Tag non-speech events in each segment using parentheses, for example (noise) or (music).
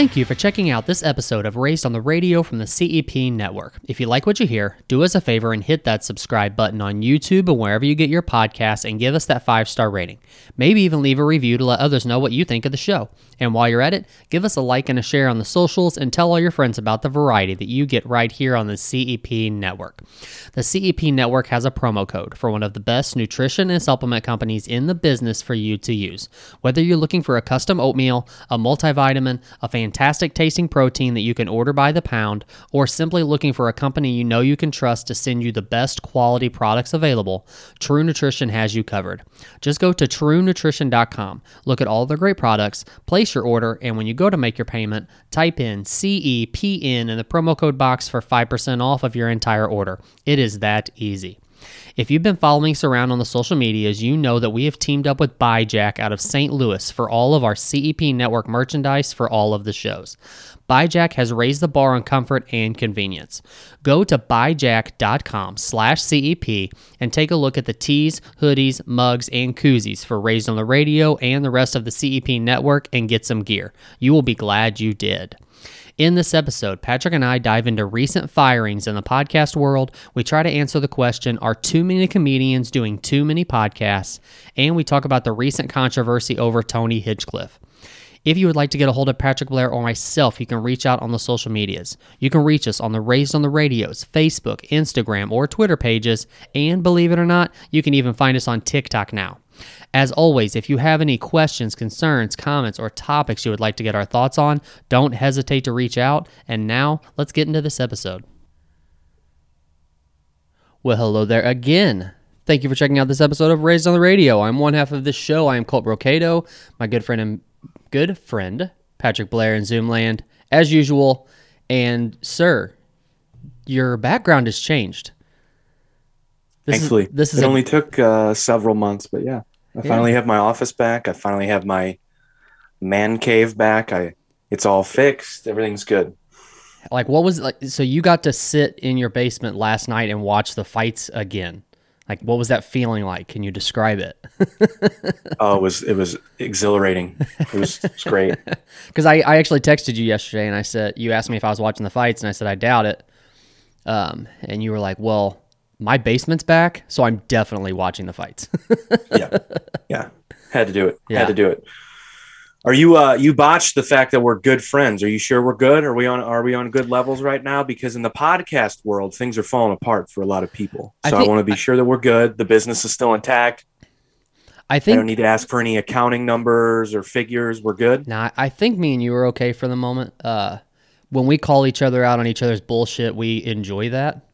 Thank you for checking out this episode of Raised on the Radio from the CEP Network. If you like what you hear, do us a favor and hit that subscribe button on YouTube and wherever you get your podcasts and give us that five star rating. Maybe even leave a review to let others know what you think of the show. And while you're at it, give us a like and a share on the socials and tell all your friends about the variety that you get right here on the CEP Network. The CEP Network has a promo code for one of the best nutrition and supplement companies in the business for you to use. Whether you're looking for a custom oatmeal, a multivitamin, a fantastic tasting protein that you can order by the pound, or simply looking for a company you know you can trust to send you the best quality products available, True Nutrition has you covered. Just go to truenutrition.com, look at all the great products, place your order, and when you go to make your payment, type in CEPN in the promo code box for 5% off of your entire order. It is that easy. If you've been following us around on the social medias, you know that we have teamed up with ByJack out of St. Louis for all of our CEP network merchandise for all of the shows. ByJack has raised the bar on comfort and convenience. Go to byjack.com slash CEP and take a look at the tees, hoodies, mugs, and koozies for Raised on the Radio and the rest of the CEP network and get some gear. You will be glad you did. In this episode, Patrick and I dive into recent firings in the podcast world. We try to answer the question Are too many comedians doing too many podcasts? And we talk about the recent controversy over Tony Hinchcliffe. If you would like to get a hold of Patrick Blair or myself, you can reach out on the social medias. You can reach us on the Raised on the Radios, Facebook, Instagram, or Twitter pages. And believe it or not, you can even find us on TikTok now. As always, if you have any questions, concerns, comments, or topics you would like to get our thoughts on, don't hesitate to reach out. And now, let's get into this episode. Well, hello there again. Thank you for checking out this episode of Raised on the Radio. I'm one half of this show. I am Colt Brocado, my good friend and good friend, Patrick Blair in Zoomland, as usual. And, sir, your background has changed. This Thankfully, is, this is it a- only took uh, several months, but yeah, I finally have my office back. I finally have my man cave back. I it's all fixed. Everything's good. Like what was like so you got to sit in your basement last night and watch the fights again. Like what was that feeling like? Can you describe it? (laughs) Oh, it was it was exhilarating. It was, it was great. (laughs) Cuz I I actually texted you yesterday and I said you asked me if I was watching the fights and I said I doubt it. Um and you were like, "Well, my basement's back, so I'm definitely watching the fights." (laughs) Yeah, yeah. Had to do it. Yeah. Had to do it. Are you uh you botched the fact that we're good friends? Are you sure we're good? Are we on are we on good levels right now? Because in the podcast world, things are falling apart for a lot of people. So I, think- want to be sure that we're good. The business is still intact. I think I don't need to ask for any accounting numbers or figures. We're good. Nah, I think me and you are okay for the moment. Uh when we call each other out on each other's bullshit, we enjoy that.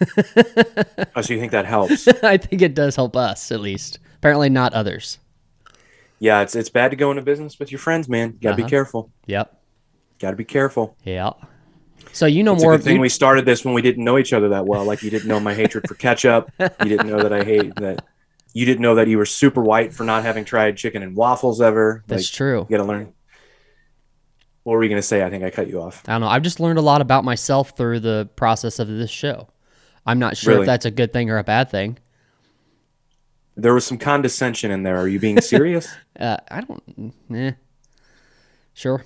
(laughs) Oh, so you think that helps? (laughs) I think it does help us at least. Apparently not others. yeah, it's it's bad to go into business with your friends, man. You gotta Uh-huh. be careful. Yep. Gotta be careful. Yeah. So you know It's more a good thing you- we started this when we didn't know each other that well. Like you didn't know my hatred for ketchup. You didn't know that I hate that. You didn't know that you were super white for not having tried chicken and waffles ever. That's like, true. You gotta learn. What were you gonna say? I think I cut you off. I don't know. I've just learned a lot about myself through the process of this show. I'm not sure if that's a good thing or a bad thing. There was some condescension in there. Are you being serious? (laughs) Uh, I don't. Eh. Sure.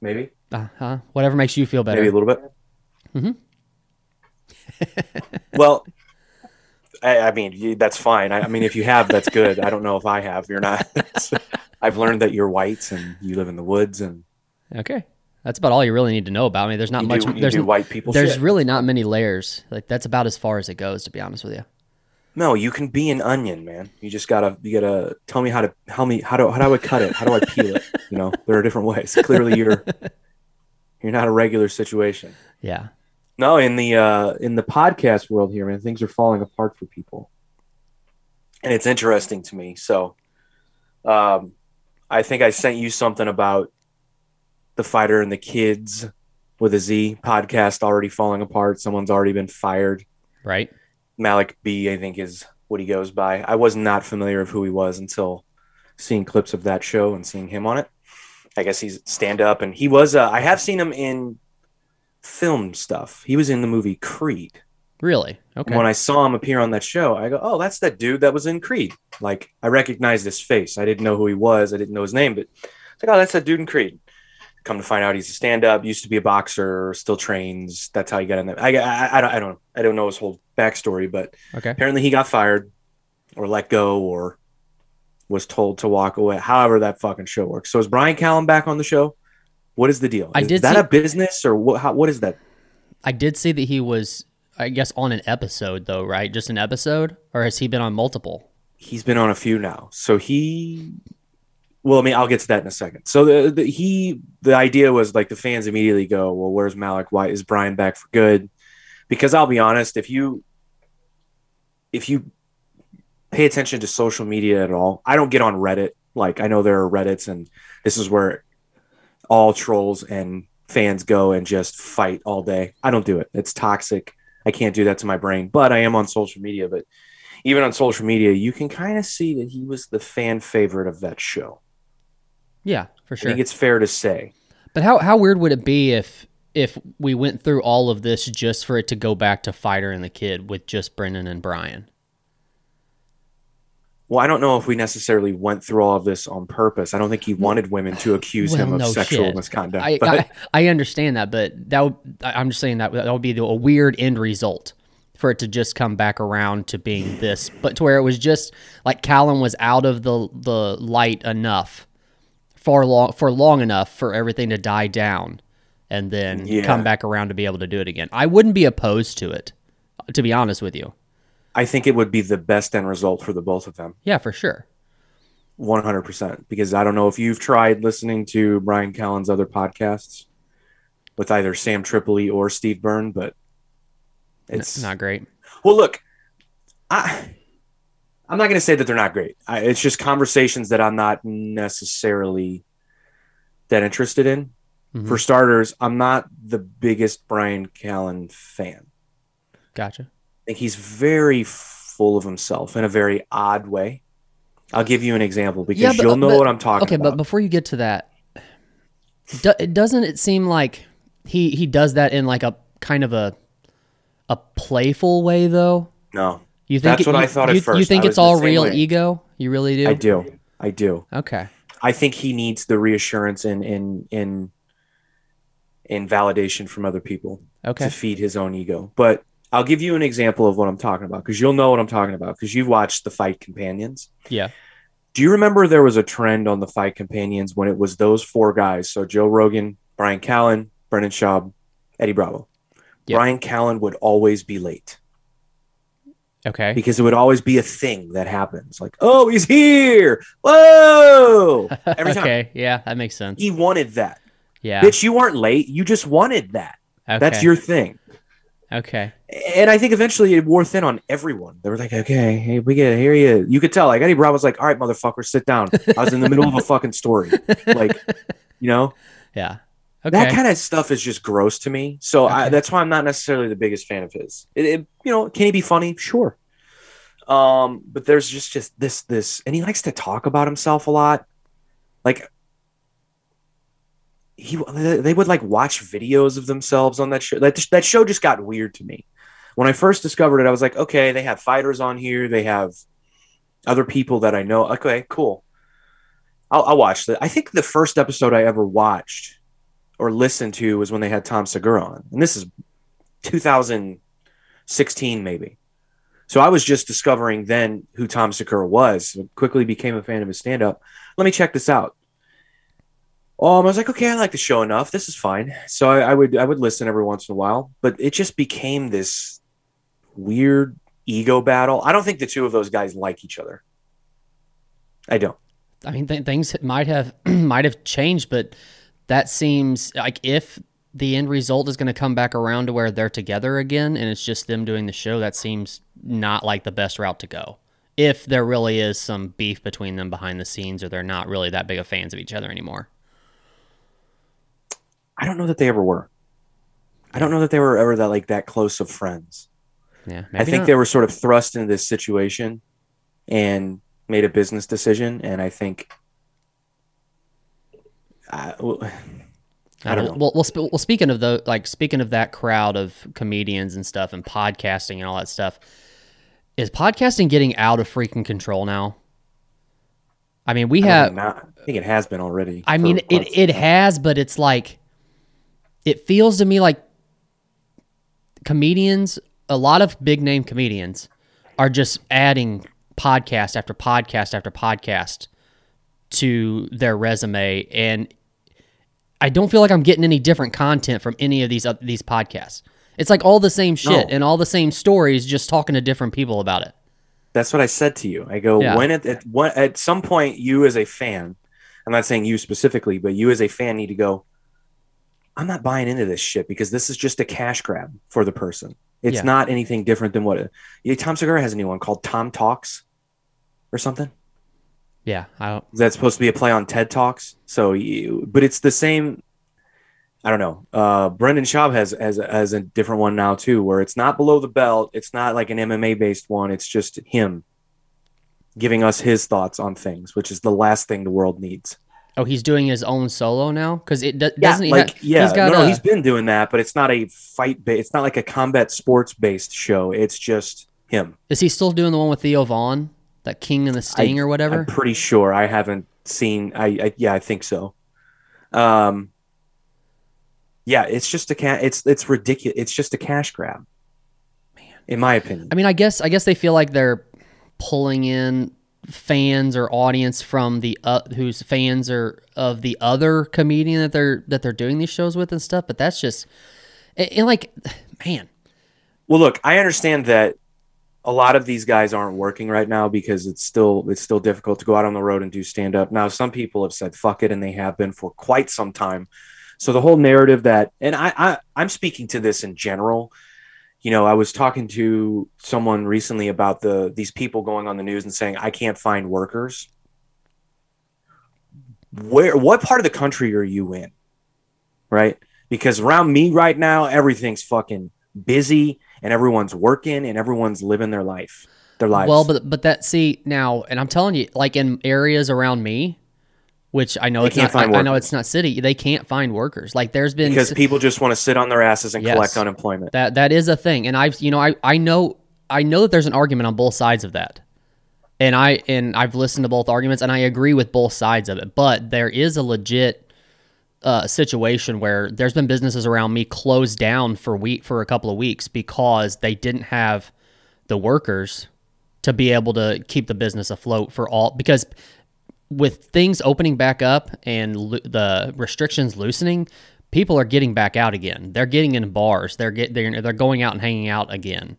Maybe. Uh huh. Whatever makes you feel better. Maybe a little bit. Mm-hmm. (laughs) well, I, I mean, that's fine. I, I mean, if you have, that's good. I don't know if I have. You're not. (laughs) I've learned that you're white and you live in the woods and Okay. That's about all you really need to know about me. There's not you much. do, you there's do white people there's shit. really not many layers. Like that's about as far as it goes, to be honest with you. No, you can be an onion, man. You just gotta you gotta tell me how to how me how do how do I cut it? How do I peel it? You know, there are different ways. Clearly, you're (laughs) you're not a regular situation. Yeah. No, in the uh, in the podcast world here, man, things are falling apart for people, and it's interesting to me. So, um, I think I sent you something about the fighter and the kids with a Z podcast already falling apart. Someone's already been fired. Right. Malik B, I think, is what he goes by. I was not familiar of who he was until seeing clips of that show and seeing him on it. I guess he's stand up, and he was. Uh, I have seen him in film stuff. He was in the movie Creed. Really. Okay. When I saw him appear on that show, I go, "Oh, that's that dude that was in Creed." Like I recognized his face. I didn't know who he was. I didn't know his name, but it's like, "Oh, that's that dude in Creed." Come to find out he's a stand-up. Used to be a boxer, still trains. That's how he got in there. I, I, I, don't, I don't, I don't know his whole backstory, but Okay. apparently he got fired or let go or was told to walk away. However, that fucking show works. So is Brian Callen back on the show? What is the deal? I is did that see- a business or what? How, what is that? I did see that he was, I guess, on an episode though, right? Just an episode, or has he been on multiple? He's been on a few now. So he, well, I mean, I'll get to that in a second. So the, the he, the idea was like the fans immediately go, well, where's Malik? Why is Brian back for good? Because I'll be honest, if you, if you pay attention to social media at all, I don't get on Reddit. Like I know there are Reddits, and this is where all trolls and fans go and just fight all day. I don't do it. It's toxic. I can't do that to my brain. But I am on social media. But even on social media, you can kind of see that he was the fan favorite of that show. Yeah, for sure. I think it's fair to say. But how how weird would it be if if we went through all of this just for it to go back to Fighter and the Kid with just Brendan and Brian? Well, I don't know if we necessarily went through all of this on purpose. I don't think he wanted women to accuse him of no sexual shit. misconduct. I, but I I understand that, but that would, I'm just saying that that would be the, a weird end result for it to just come back around to being this, but to where it was just like Callen was out of the the light enough for long for long enough for everything to die down, and then Yeah. come back around to be able to do it again. I wouldn't be opposed to it, to be honest with you. I think it would be the best end result for the both of them. Yeah, for sure. 100% because I don't know if you've tried listening to Brian Callen's other podcasts with either Sam Tripoli or Steve Byrne, but It's it's not great. well. Look, I I'm not going to say that they're not great. I, it's just conversations that I'm not necessarily that interested in. Mhm. For starters, I'm not the biggest Brian Callen fan. Gotcha. I think he's very full of himself in a very odd way. I'll give you an example because Yeah, but- you'll know but- what I'm talking okay, about. Okay, but before you get to that, do, doesn't it seem like he he does that in like a kind of a a playful way though? no, You think That's what you, I thought at you, You think I it's all real way. ego? You really do? I do. I do. Okay. I think he needs the reassurance and in in in validation from other people Okay. to feed his own ego. But I'll give you an example of what I'm talking about because you'll know what I'm talking about because you've watched the Fight Companions. Yeah. Do you remember there was a trend on the Fight Companions when it was those four guys? So Joe Rogan, Brian Callen, Brendan Schaub, Eddie Bravo. Yep. Brian Callen would always be late Okay. because it would always be a thing that happens. Like, oh, he's here. Whoa. (laughs) Every time. okay. Yeah, that makes sense. He wanted that. Yeah. Bitch, you weren't late. You just wanted that. Okay. That's your thing. Okay. And I think eventually it wore thin on everyone. They were like, okay, hey, we get it. Here he is. You could tell. Like Eddie Bravo was like, all right, motherfucker, sit down. I was in the middle of a fucking story. (laughs) Like, you know, Yeah. Okay. that kind of stuff is just gross to me. So I, that's why I'm not necessarily the biggest fan of his. It, it- you know, can he be funny? Sure. Um, but there's just just this this, and he likes to talk about himself a lot. Like he, they would like watch videos of themselves on that show. That that show just got weird to me. When I first discovered it, I was like, okay, they have fighters on here. They have other people that I know. Okay, cool. I'll, I'll watch that. I think the first episode I ever watched or listened to was when they had Tom Segura on, and this is 2016 maybe. So I was just discovering then who Tom Segura was. Quickly became a fan of his stand up. Let me check this out. Um, I was like, okay, I like the show enough. This is fine. So I, I would I would listen every once in a while, but it just became this weird ego battle. I don't think the two of those guys like each other. I don't. I mean, th- things might have (clears throat) might have changed, but that seems like if the end result is going to come back around to where they're together again, and it's just them doing the show, that seems not like the best route to go. If there really is some beef between them behind the scenes, or they're not really that big of fans of each other anymore. I don't know that they ever were. I don't know that they were ever that like that close of friends. Yeah, I think they were sort of thrust into this situation and made a business decision, and I think. I, (sighs) I uh, don't know. Well, well, sp- well, speaking of the like, speaking of that crowd of comedians and stuff, and podcasting and all that stuff, is podcasting getting out of freaking control now? I mean, we I have. not. I think it has been already. I mean, it it has, but it's like it feels to me like comedians, a lot of big name comedians, are just adding podcast after podcast after podcast to their resume, and I don't feel like I'm getting any different content from any of these uh, these podcasts. It's like all the same shit No. and all the same stories, just talking to different people about it. That's what I said to you. I go Yeah. when at at, what, at some point you as a fan, I'm not saying you specifically, but you as a fan need to go. I'm not buying into this shit because this is just a cash grab for the person. It's Yeah. not anything different than what it, yeah, Tom Segura has a new one called Tom Talks or something. Yeah, I don't. That's supposed to be a play on TED Talks. So, you, but it's the same. I don't know. Uh, Brendan Schaub has has has a different one now too, where it's not below the belt. It's not like an MMA based one. It's just him giving us his thoughts on things, which is the last thing the world needs. Oh, he's doing his own solo now because it do- doesn't. he like ha- yeah, he's got no, no, a- he's been doing that, but it's not a fight. Ba- it's not like a combat sports based show. It's just him. Is he still doing the one with Theo Von, that King and the Sting or whatever? I'm pretty sure. I haven't seen. I, I yeah, I think so. Um, yeah, it's just a cat. It's it's ridiculous. It's just a cash grab, man. In my opinion, I mean, I guess I guess they feel like they're pulling in fans or audience from the uh, whose fans are of the other comedian that they're that they're doing these shows with and stuff. But that's just and, and like, (sighs) man, well, look, I understand that a lot of these guys aren't working right now because it's still it's still difficult to go out on the road and do stand up. Now, some people have said fuck it, and they have been for quite some time. So the whole narrative that, and I, I I'm speaking to this in general. You know, I was talking to someone recently about the these people going on the news and saying I can't find workers. Where what part of the country are you in? Right? Because around me right now, everything's fucking busy and everyone's working and everyone's living their life. Their lives. well, but but that see now, and I'm telling you, like in areas around me. Which I know They it's can't not. I, I know it's not city. They can't find workers. Like there's been because people just want to sit on their asses and Yes. collect unemployment. That that is a thing, and I've you know I I know I know that there's an argument on both sides of that, and I and I've listened to both arguments, and I agree with both sides of it. But there is a legit uh, situation where there's been businesses around me closed down for week for a couple of weeks because they didn't have the workers to be able to keep the business afloat for all because with things opening back up and lo- the restrictions loosening, people are getting back out again. They're getting in bars. They're get they're they're going out and hanging out again.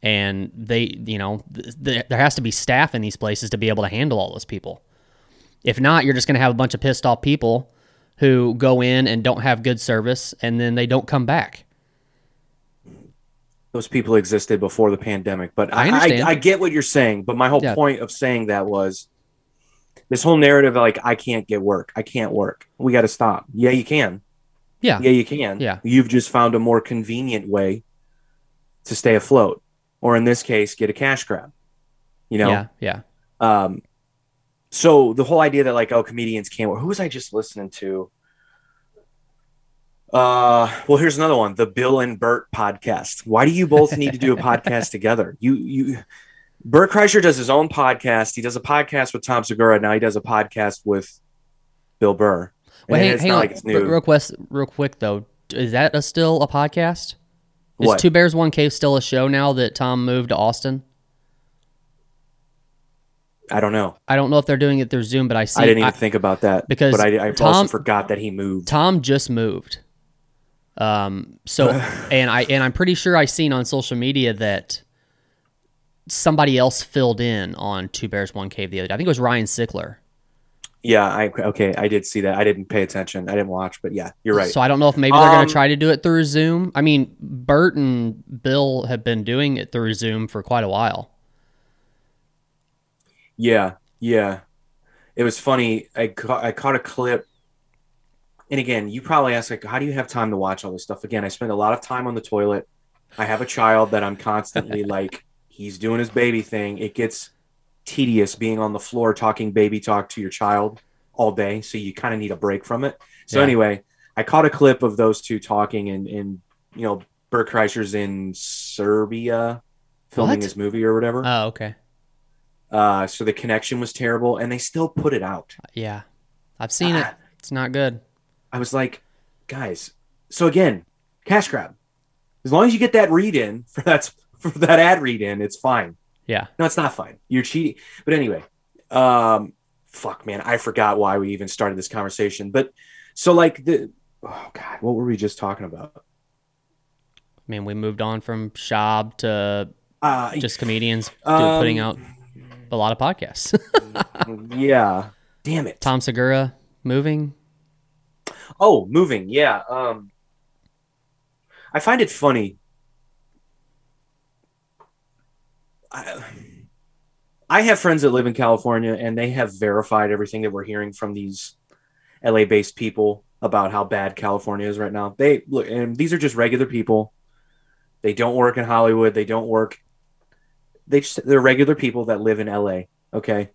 And they, you know, th- th- there has to be staff in these places to be able to handle all those people. If not, you're just going to have a bunch of pissed off people who go in and don't have good service and then they don't come back. Those people existed before the pandemic, but I I, I. I, get what you're saying. But my whole Yeah. point of saying that was this whole narrative like I can't get work. I can't work. We got to stop. Yeah, you can. Yeah. Yeah, you can. Yeah. You've just found a more convenient way to stay afloat, or in this case, get a cash grab. You know. Yeah, yeah. Um, so the whole idea that like oh comedians can't. Who was I just listening to? Uh, well, here's another one: the Bill and Bert podcast. Why do you both need to do a (laughs) podcast together? You you. Bert Kreischer does his own podcast. He does a podcast with Tom Segura. Now he does a podcast with Bill Burr. Wait, And hang, it's hang not on. like it's new. Real, quest, real quick though, is that a, still a podcast? Is What? Two Bears One Cave still a show now that Tom moved to Austin? I don't know. I don't know if they're doing it through Zoom, but I see I didn't even I- think about that because but I, I Tom- also forgot that he moved. Tom just moved. Um. So, (laughs) and I and I'm pretty sure I seen on social media that somebody else filled in on Two Bears One Cave the other day. I think it was Ryan Sickler. Yeah, I okay. I did see that. I didn't pay attention. I didn't watch, but yeah, you're right. So I don't know if maybe they're going Um, to try to do it through Zoom. I mean, Bert and Bill have been doing it through Zoom for quite a while. Yeah, yeah. It was funny. I caught, I caught a clip. And again, you probably ask like, how do you have time to watch all this stuff? Again, I spend a lot of time on the toilet. I have a child that I'm constantly (laughs) like, he's doing his baby thing. It gets tedious being on the floor talking baby talk to your child all day. So you kind of need a break from it. So Yeah. anyway, I caught a clip of those two talking and, and you know, Bert Kreischer's in Serbia filming What? his movie or whatever. Oh, okay. Uh, so the connection was terrible, and they still put it out. Yeah. I've seen it. Ah. It's not good. I was like, guys. So again, cash grab. As long as you get that read in (laughs) for that for that ad read in, it's fine. Yeah. No, it's not fine. You're cheating. But anyway, um, fuck, man, I forgot why we even started this conversation. But so like the oh god, what were we just talking about? I mean, we moved on from Schaub to Uh, just comedians Um, putting out a lot of podcasts. (laughs) yeah. Damn it. Tom Segura moving. Oh, moving. Yeah. Um, I find it funny. I, I have friends that live in California, and they have verified everything that we're hearing from these LA-based people about how bad California is right now. They look, and these are just regular people. They don't work in Hollywood. They don't work. They just, they're regular people that live in LA. Okay.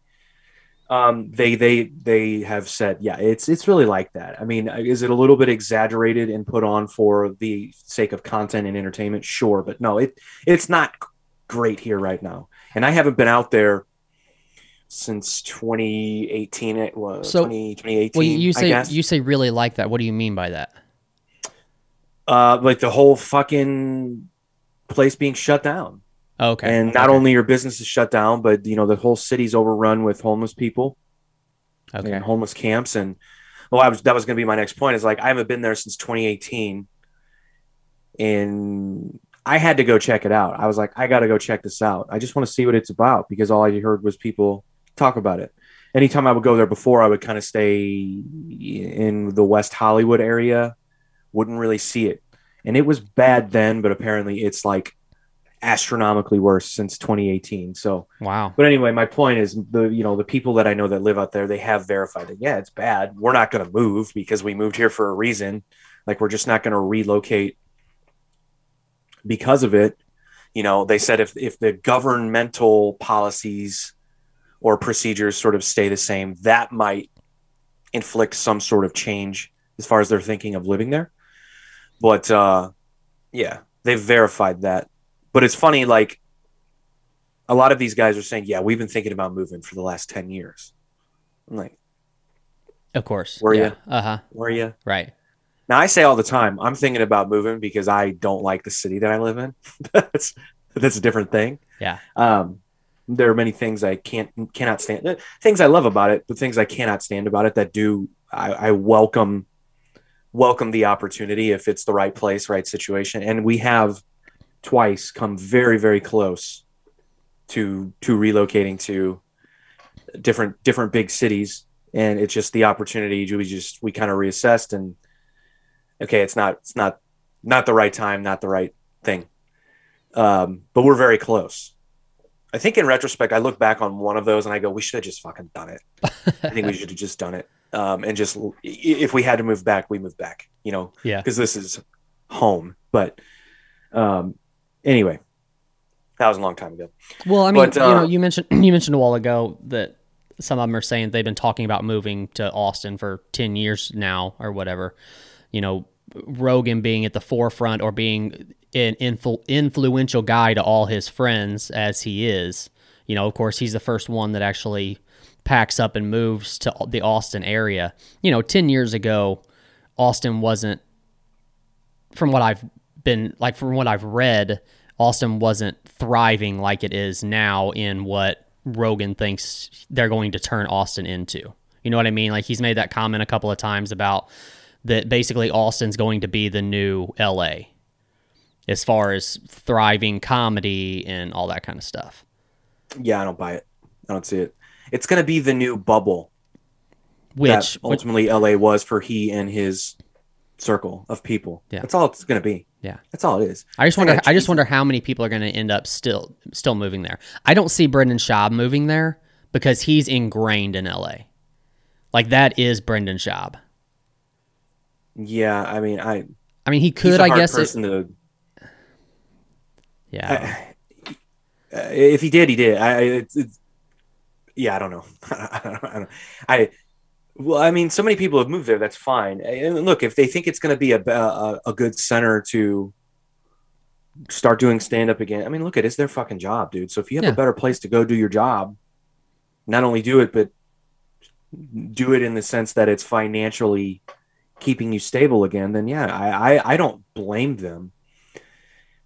Um, they they they have said, yeah, it's it's really like that. I mean, is it a little bit exaggerated and put on for the sake of content and entertainment? Sure, but no, it it's not great here right now. And I haven't been out there since 2018. It was So- 20, 2018. Well, you say you say really like that. What do you mean by that? uh, like the whole fucking place being shut down. Oh, okay. And not okay. only your business is shut down, but you know the whole city's overrun with homeless people. okay. and homeless camps and well I was that was going to be my next point is like I haven't been there since 2018 and I had to go check it out. I was like I got to go check this out. I just want to see what it's about because all I heard was people talk about it. Anytime I would go there before I would kind of stay in the West Hollywood area, wouldn't really see it. And it was bad then, but apparently it's like astronomically worse since 2018. So Wow. but anyway, my point is the you know the people that I know that live out there, they have verified that yeah, it's bad. We're not going to move because we moved here for a reason. Like we're just not going to relocate because of it. You know, they said if if the governmental policies or procedures sort of stay the same, that might inflict some sort of change as far as they're thinking of living there. But uh yeah, they've verified that. But it's funny like a lot of these guys are saying, "Yeah, we've been thinking about moving for the last ten years." I'm like, Of course. Were yeah. ya? Uh huh. "Were you?" Right. Now I say all the time, I'm thinking about moving because I don't like the city that I live in. (laughs) that's that's a different thing. Yeah. Um, there are many things I can't cannot stand. uh, Things I love about it, but things I cannot stand about it that do I, I welcome welcome the opportunity if it's the right place, right situation. And we have twice come very very close to to relocating to different different big cities. And it's just the opportunity we just we kind of reassessed and okay it's not it's not not the right time not the right thing. Um but we're very close. I think in retrospect i look back on one of those and i go we should have just fucking done it. I think we should have just done it. Um and just if we had to move back we move back you know? Yeah. because this is home but um anyway that was a long time ago Well, I mean, But, you know, uh, you mentioned (clears throat) you mentioned a while ago that some of them are saying they've been talking about moving to Austin for ten years now or whatever. You know, Rogan being at the forefront or being an influ- influential guy to all his friends as he is. You know, of course, he's the first one that actually packs up and moves to the Austin area. You know, ten years ago, Austin wasn't from what I've been like from what I've read, Austin wasn't thriving like it is now in what Rogan thinks they're going to turn Austin into. You know what I mean? Like he's made that comment a couple of times about that basically Austin's going to be the new LA as far as thriving comedy and all that kind of stuff. yeah i don't buy it i don't see it it's going to be the new bubble Which, that which ultimately LA was for he and his circle of people. Yeah. That's all it's going to be. Yeah. That's all it is. I just I wonder got I just wonder how many people are going to end up still still moving there. I don't see Brendan Schaub moving there because he's ingrained in LA. Like that is Brendan Schaub. Yeah, I mean, I I mean, he could, I guess. It, to. (sighs) yeah. (sighs) Uh, if he did, he did. I, I it's, it's, yeah, I don't know. (laughs) I don't, I don't. I well, I mean, so many people have moved there. That's fine. And look, if they think it's going to be a, a uh, uh, a good center to start doing stand up again, I mean, look, at it is their fucking job, dude. So if you have Yeah. a better place to go do your job, not only do it, but do it in the sense that it's financially keeping you stable again, then yeah, I, I, I don't blame them.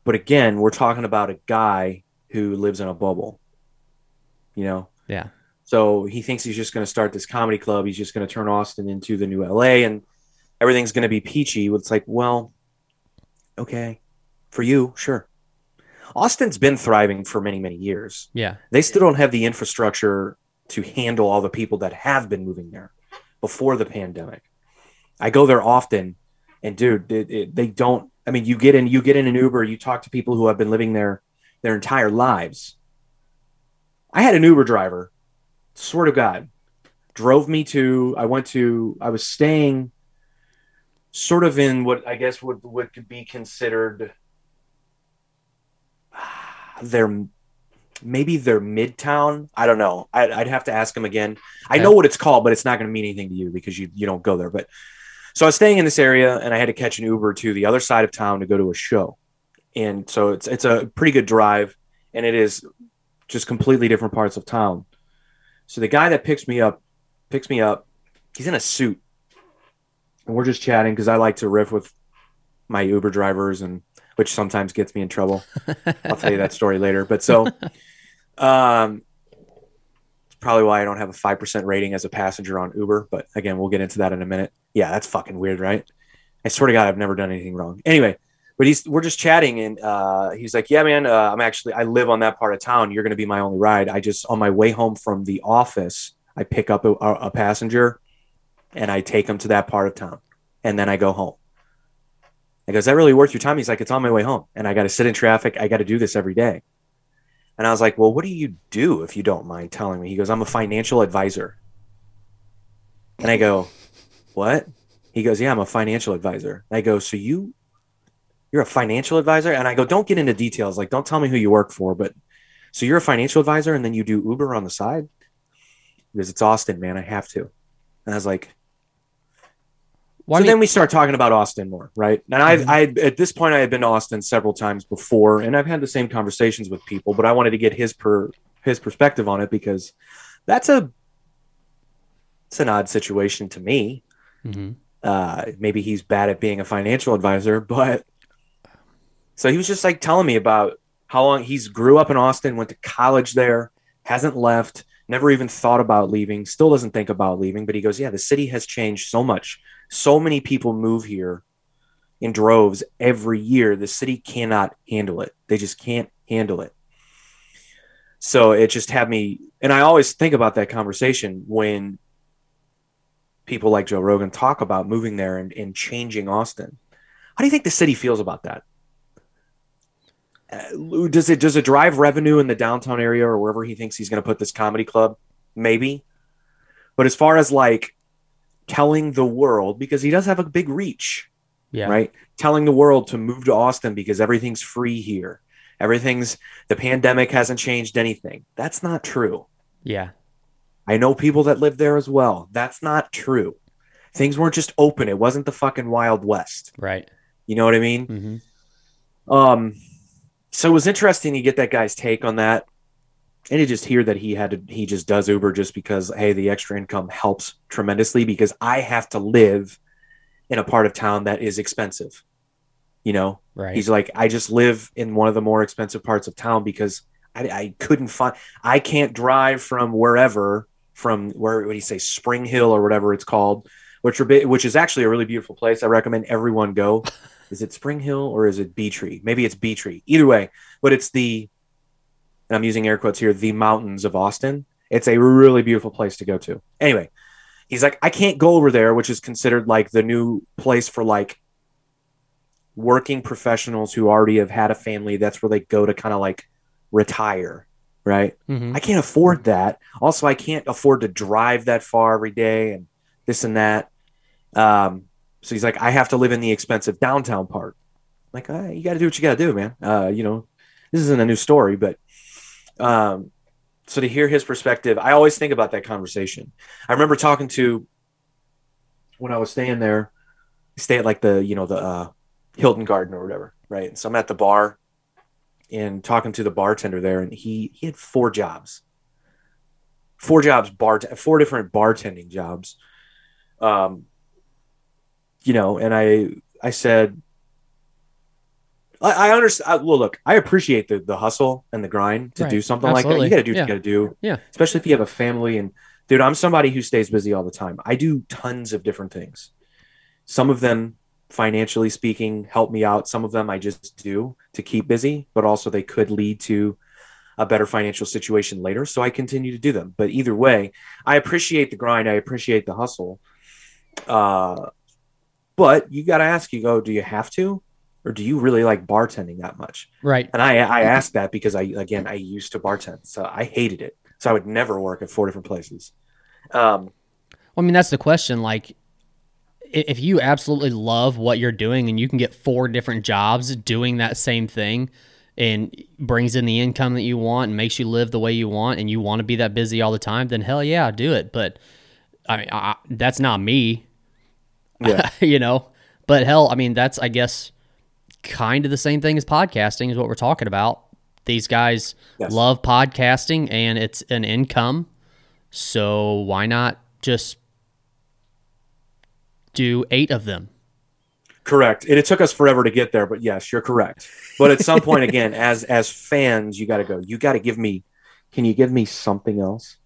But again, we're talking about a guy who lives in a bubble, you know? Yeah. So he thinks he's just going to start this comedy club. He's just going to turn Austin into the new LA and everything's going to be peachy. It's like, well, okay, for you, sure. Austin's been thriving for many, many years. Yeah. They still don't have the infrastructure to handle all the people that have been moving there before the pandemic. I go there often, and dude, it, it, they don't. I mean, you get in, you get in an Uber, you talk to people who have been living there their entire lives. I had an Uber driver, swear to God, drove me to. I went to. I was staying, sort of in what I guess would would be considered ah, their maybe their midtown. I don't know. I'd, I'd have to ask him again. I know what it's called, but it's not going to mean anything to you because you you don't go there. But so I was staying in this area, and I had to catch an Uber to the other side of town to go to a show. And so it's it's a pretty good drive, and it is just completely different parts of town. So the guy that picks me up picks me up. He's in a suit, and we're just chatting because I like to riff with my Uber drivers and which sometimes gets me in trouble. I'll tell you that story later. But so, (laughs) um, it's probably why I don't have a five percent rating as a passenger on Uber. But again, we'll get into that in a minute. Yeah, that's fucking weird, right? I swear to God, I've never done anything wrong. Anyway, but he's we're just chatting, and uh, he's like, "Yeah, man, uh, I'm actually I live on that part of town. You're going to be my only ride. I just on my way home from the office, I pick up a, a passenger, and I take him to that part of town, and then I go home." I go, is that really worth your time? He's like, it's on my way home and I got to sit in traffic. I got to do this every day. And I was like, well, what do you do if you don't mind telling me? He goes, I'm a financial advisor. And I go, what? He goes, yeah, I'm a financial advisor. And I go, so you, you're a financial advisor? And I go, don't get into details. Like, don't tell me who you work for, but so you're a financial advisor and then you do Uber on the side? Because it's Austin, man. I have to. And I was like, why so then we start talking about Austin more, right? And mm-hmm. I, I, at this point, I had been to Austin several times before, and I've had the same conversations with people, but I wanted to get his per his perspective on it because that's a it's an odd situation to me. Mm-hmm. Uh, maybe he's bad at being a financial advisor, but so he was just like telling me about how long he's grew up in Austin, went to college there, hasn't left, never even thought about leaving, still doesn't think about leaving. But he goes, yeah, the city has changed so much so many people move here in droves every year. The city cannot handle it. They just can't handle it. So it just had me, and I always think about that conversation when people like Joe Rogan talk about moving there and, and changing Austin. How do you think the city feels about that? Uh, does it does it drive revenue in the downtown area or wherever he thinks he's going to put this comedy club? Maybe, but as far as like telling the world because he does have a big reach. Yeah. Right. Telling the world to move to Austin because everything's free here. Everything's the pandemic hasn't changed anything. That's not true. Yeah. I know people that live there as well. That's not true. Things weren't just open. It wasn't the fucking Wild West. Right. You know what I mean? Mm-hmm. Um, so it was interesting to get that guy's take on that and to just hear that he had to he just does uber just because hey the extra income helps tremendously because i have to live in a part of town that is expensive you know? Right. He's like i just live in one of the more expensive parts of town because i, I couldn't find i can't drive from wherever from where what do you say spring hill or whatever it's called which are which is actually a really beautiful place. I recommend everyone go (laughs) is it spring hill or is it bee tree maybe it's bee tree either way but it's the and I'm using air quotes here, the mountains of Austin. It's a really beautiful place to go to. Anyway, he's like, I can't go over there, which is considered like the new place for like working professionals who already have had a family. That's where they go to kind of like retire, right? Mm-hmm. I can't afford that. Also, I can't afford to drive that far every day and this and that. Um, so he's like, I have to live in the expensive downtown part. I'm like, right, you got to do what you got to do, man. Uh, you know, this isn't a new story, but um, so to hear his perspective, I always think about that conversation. I remember talking to when I was staying there, stay at like the you know the uh, Hilton Garden or whatever, right? So I'm at the bar and talking to the bartender there, and he he had four jobs, four jobs, bar four different bartending jobs. Um, you know, and I I said I, I understand. Well, look, I appreciate the the hustle and the grind to Right. do something like that. You got to do what Yeah. you got to do. Yeah. Especially if you have a family and dude, I'm somebody who stays busy all the time. I do tons of different things. Some of them, financially speaking, help me out. Some of them I just do to keep busy, but also they could lead to a better financial situation later. So I continue to do them. But either way, I appreciate the grind. I appreciate the hustle. Uh, but you got to ask, you go, do you have to? Or do you really like bartending that much? Right. And I, I asked that because I, again, I used to bartend. So I hated it. So I would never work at four different places. Um, Well, I mean, that's the question. Like, if you absolutely love what you're doing and you can get four different jobs doing that same thing and brings in the income that you want and makes you live the way you want and you want to be that busy all the time, then hell yeah, do it. But I mean, I, that's not me, yeah. (laughs) you know? But hell, I mean, that's, I guess, kind of the same thing as podcasting, is what we're talking about. These guys Yes. love podcasting and it's an income. So why not just do eight of them? Correct. And it took us forever to get there, but yes, you're correct. But at some point, (laughs) again, as as fans, you got to go. You got to give me. Can you give me something else?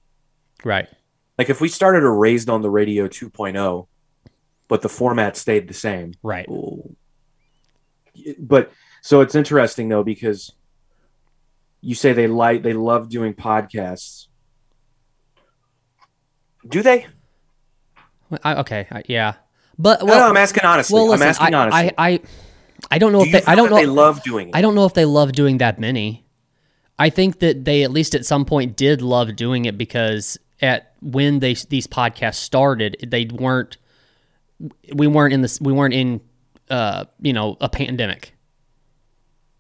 Right. Like if we started a raised on the radio 2.0, but the format stayed the same. Right. But so it's interesting though because you say they like they love doing podcasts. Do they? I, okay. I, yeah. But no, no, I'm asking honestly. well, listen, I'm asking I, honestly. I, I, I don't know Do if they. I don't know. They love doing it. I don't know if they love doing that many. I think that they at least at some point did love doing it because at when they these podcasts started, they weren't. We weren't in this. We weren't in, uh, you know, a pandemic.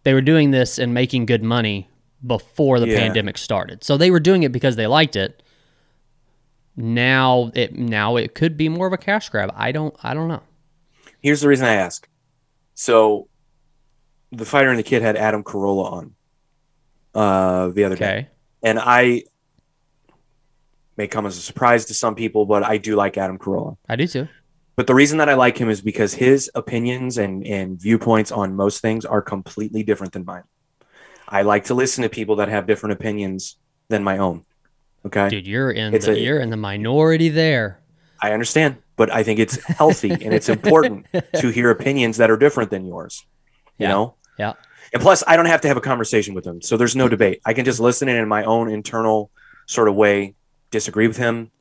They were doing this and making good money before the Yeah. pandemic started. So they were doing it because they liked it. Now it now it could be more of a cash grab. I don't I don't know. Here's the reason I ask. So, the fighter and the kid had Adam Carolla on uh, the other day, and I may come as a surprise to some people, but I do like Adam Carolla. I do too. But the reason that I like him is because his opinions and, and viewpoints on most things are completely different than mine. I like to listen to people that have different opinions than my own. Okay. Dude, you're in It's the a- you're in the minority there. I understand, but I think it's healthy and it's important (laughs) to hear opinions that are different than yours. You Yeah. know? Yeah. And plus, I don't have to have a conversation with him. So there's no debate. I can just listen in my own internal sort of way, disagree with him,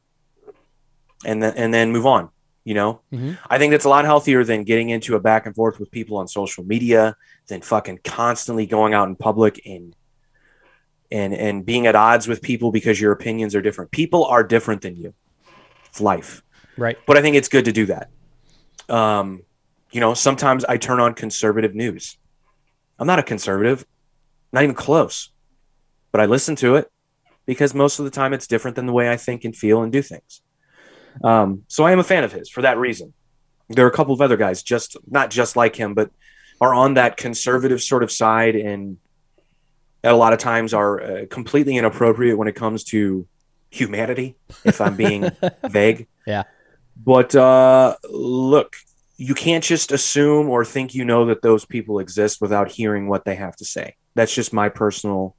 and then, and then move on. You know? Mhm. I think that's a lot healthier than getting into a back and forth with people on social media, than fucking constantly going out in public and and and being at odds with people because your opinions are different. People are different than you. It's life Right. but I think it's good to do that. Um, you know, sometimes I turn on conservative news. I'm not a conservative, not even close, but I listen to it because most of the time it's different than the way I think and feel and do things. Um, so I am a fan of his for that reason. There are a couple of other guys, just not just like him, but are on that conservative sort of side and at a lot of times are uh, completely inappropriate when it comes to humanity, if I'm being (laughs) vague. Yeah. But uh, look, you can't just assume or think you know that those people exist without hearing what they have to say. That's just my personal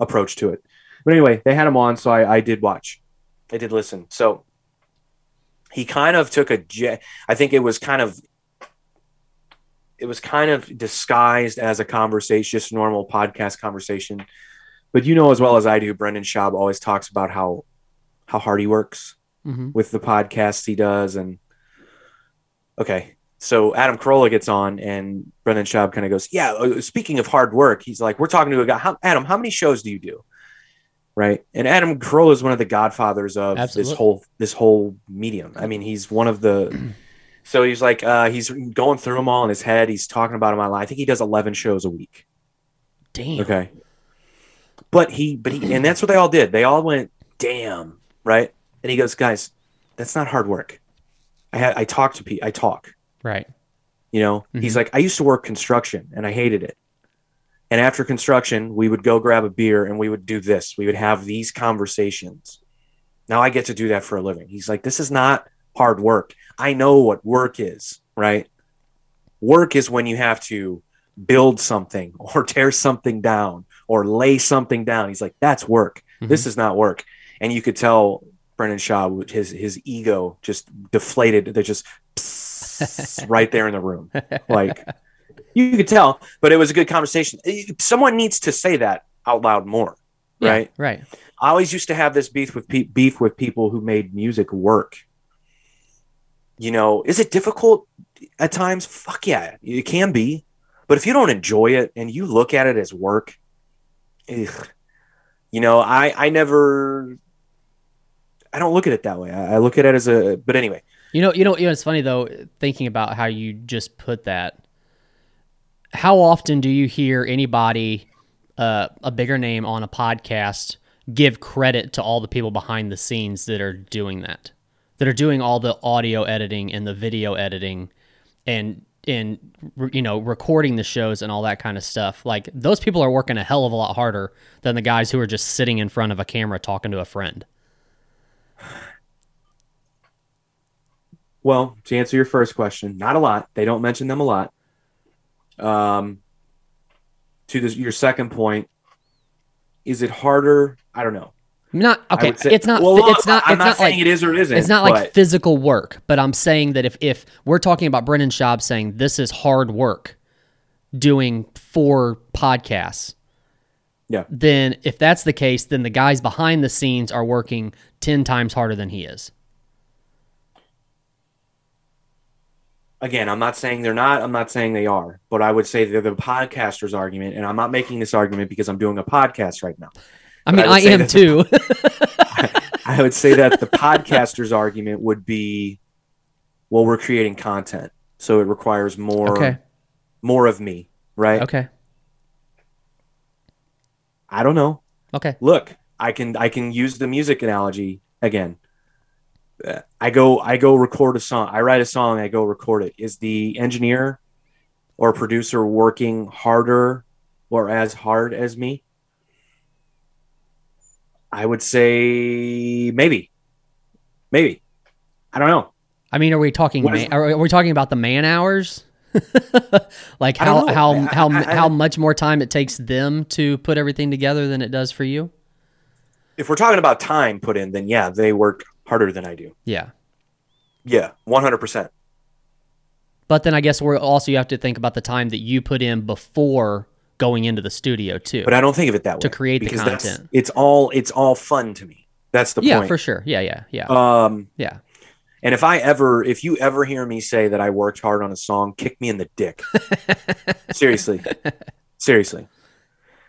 approach to it. But anyway, they had him on, so I, I did watch. I did listen. So he kind of took a jet. I think it was kind of it was kind of disguised as a conversation, just normal podcast conversation. But you know as well as I do, Brendan Schaub always talks about how how hard he works hmm with the podcasts he does. And okay, so Adam Carolla gets on, and Brendan Schaub kind of goes, "Yeah, uh, speaking of hard work, he's like, we're talking to a guy. How, Adam, how many shows do you do?" Right, and Adam Carolla is one of the godfathers of Absolutely. this whole this whole medium. I mean, he's one of the. (clears throat) So he's like, uh, he's going through them all in his head. He's talking about them online. I think he does eleven shows a week. Damn. Okay. But he, but he, and that's what they all did. They all went, damn, right? And he goes, guys, that's not hard work. I had, I talk to people, I talk, Right. you know? He's like, I used to work construction and I hated it. And after construction, we would go grab a beer and we would do this. We would have these conversations. Now I get to do that for a living. He's like, this is not hard work. I know what work is, right? Work is when you have to build something (laughs) or tear something down or lay something down. He's like, that's work. Mhm. This is not work. And you could tell Brendan Schaub, his his ego just deflated. They're just (laughs) right there in the room. Like you could tell, but it was a good conversation. Eh, someone needs to say that out loud more, Yeah, right? Right. I always used to have this beef with pe- beef with people who made music work. You know, is it difficult at times? Fuck yeah, it can be. But if you don't enjoy it and you look at it as work, ugh, you know, I I never, I don't look at it that way. I, I look at it as a. But anyway, You know, you know, you know, it's funny though, thinking about how you just put that. How often do you hear anybody, uh, a bigger name on a podcast, give credit to all the people behind the scenes that are doing that, that are doing all the audio editing and the video editing, and and you know recording the shows and all that kind of stuff. Like those people are working a hell of a lot harder than the guys who are just sitting in front of a camera talking to a friend. Well, to answer your first question, not a lot. They don't mention them a lot. Um, to this, your second point, is it harder? I don't know. Not okay. say- it's not. Well, it's not. I'm it's not, not saying like it is or it isn't. it's not like but physical work, but I'm saying that if if we're talking about Brendan Schaub saying this is hard work, doing four podcasts, Yeah. then if that's the case, then the guys behind the scenes are working ten times harder than he is. Again, I'm not saying they're not. I'm not saying they are. But I would say they're the podcaster's argument, and I'm not making this argument because I'm doing a podcast right now. I mean, I I, am too. (laughs) I would say that the podcaster's argument would be, well, we're creating content, so it requires more okay. more of me, right? Okay. I don't know. Okay. look i can i can use the music analogy again i go i go record a song i write a song i go record it is the engineer or producer working harder or as hard as me i would say maybe maybe i don't know I mean, are we talking? What is- Man, are, we talking about the man hours? (laughs) like I how how how I- I- how much more time it takes them to put everything together than it does for you? if we're talking about time put in then yeah they work harder than i do Yeah. yeah 100% But then I guess we're also you have to think about the time that you put in before going into the studio too. but i don't think of it that way To create the content. it's all it's all fun to me that's the yeah, point for sure. Yeah, yeah, yeah, Um, yeah. and if I ever, if you ever hear me say that I worked hard on a song, kick me in the dick. (laughs) seriously, seriously.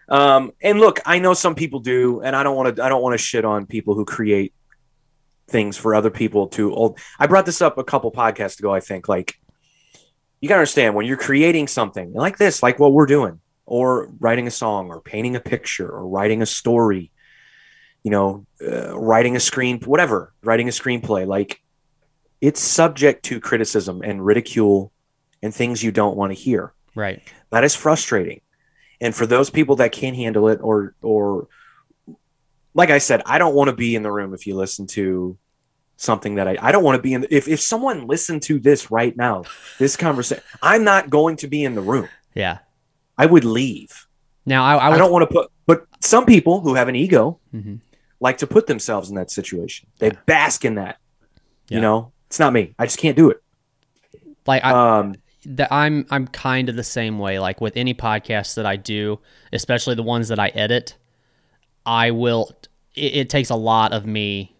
Um, and look, I know some people do, and I don't want to. I don't want to shit on people who create things for other people to. Old. I brought this up a couple podcasts ago. I think like you gotta understand when you're creating something like this, like what we're doing, or writing a song, or painting a picture, or writing a story. You know, uh, writing a screen, whatever, writing a screenplay, like it's subject to criticism and ridicule and things you don't want to hear. Right. That is frustrating. And for those people that can't handle it or or like I said, I don't want to be in the room if you listen to something that I I don't want to be in if if someone listened to this right now, this conversation, I'm not going to be in the room. Yeah. I would leave. Now I, I, I, don't want to put but some people who have an ego Mhm. like to put themselves in that situation. They Yeah. bask in that. Yeah. You know, it's not me. I just can't do it. like I, Um that I'm I'm kind of the same way. Like with any podcast that I do, especially the ones that I edit, I will. It, it takes a lot of me.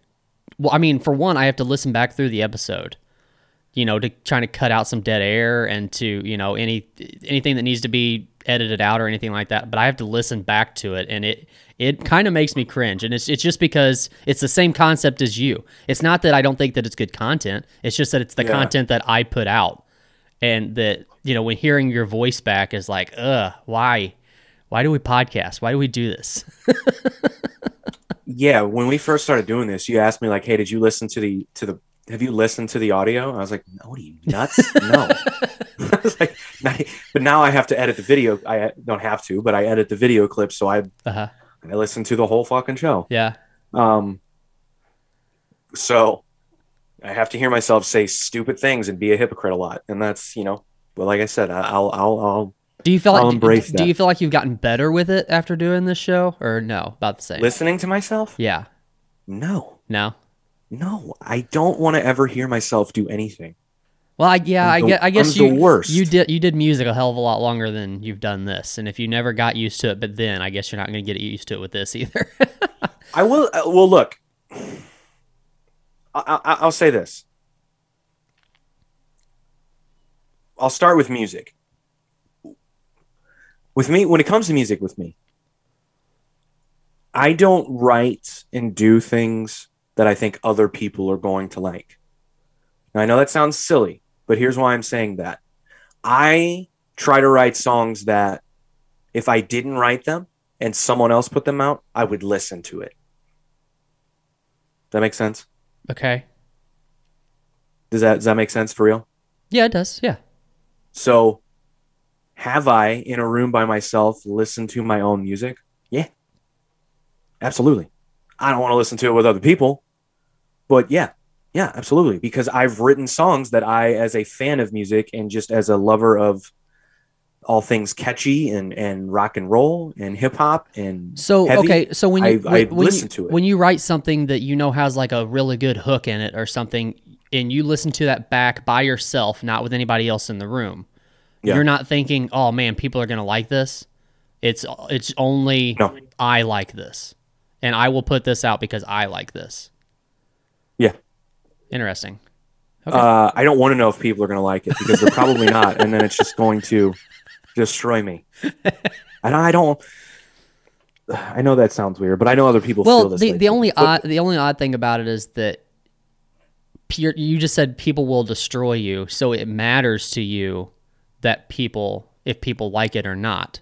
Well, I mean, for one, I have to listen back through the episode. You know, to trying to cut out some dead air and to you know any anything that needs to be edited out or anything like that. But I have to listen back to it, and it it kind of makes me cringe. And it's it's just because it's the same concept as you. It's not that I don't think that it's good content. It's just that it's the Yeah. content that I put out and that you know when hearing your voice back is like ugh why why do we podcast? Why do we do this? (laughs) Yeah when we first started doing this you asked me like hey did you listen to the to the have you listened to the audio? And i was like no what are you nuts? No. (laughs) (laughs) I was like, but now i have to edit the video. I don't have to but i edit the video clip so i uh-huh. I listen to the whole fucking show. Yeah. Um So I have to hear myself say stupid things and be a hypocrite a lot. And that's, you know, well, like I said, I'll, I'll, I'll Do you feel I'll like embrace do that. you feel like you've gotten better with it after doing this show, or no? About the same. listening to myself. Yeah. No, No. no, I don't want to ever hear myself do anything. Well, I, yeah, I I'm the- guess, I guess I'm you the worst. you did you did music a hell of a lot longer than you've done this, and if you never got used to it, but then I guess you're not going to get used to it with this either. (laughs) I will. Uh, well, look, I, I, I'll say this. I'll start with music. With me, when it comes to music, with me, I don't write and do things that I think other people are going to like. Now, I know that sounds silly, but here's why I'm saying that. I try to write songs that if I didn't write them and someone else put them out, I would listen to it. Does that make sense? okay. Does that does that make sense for real? Yeah, it does. Yeah. So, have I in a room by myself listened to my own music? Yeah, absolutely. I don't want to listen to it with other people, but yeah, yeah, absolutely. Because I've written songs that I, as a fan of music and just as a lover of all things catchy and and rock and roll and hip hop and So heavy, okay, so when you I- when, I when listen you, to it. when you write something that you know has like a really good hook in it or something, and you listen to that back by yourself, not with anybody else in the room, Yeah. you're not thinking, "Oh man, people are gonna like this." It's it's only No. I like this, and I will put this out because I like this. Yeah. Interesting. Okay. Uh, I don't want to know if people are going to like it because they're probably not, and then it's just going to destroy me. (laughs) And I don't. I know that sounds weird, but I know other people feel Well, this the, the only But- odd the only odd thing about it is that you just said people will destroy you, so it matters to you that people if people like it or not,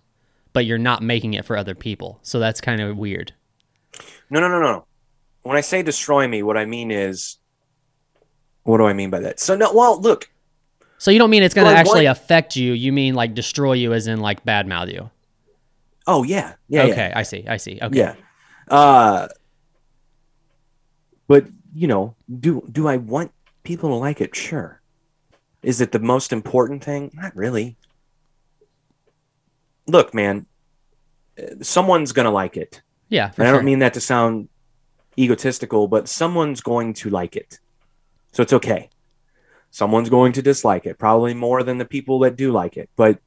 but you're not making it for other people. So that's kind of weird. no, no, no, no, no. When I say destroy me, what I mean is, what do I mean by that? So no, well, look, So you don't mean it's going to Well, actually affect you. You mean like destroy you as in like badmouth you. oh yeah, yeah, yeah. okay, I see. I see. Okay. Yeah. Uh but you know, do do I want people to like it? Sure. Is it the most important thing? Not really. Look, man, someone's going to like it. Yeah, And I don't mean that to sound egotistical, but someone's going to like it. So it's okay. Someone's going to dislike it, probably more than the people that do like it, but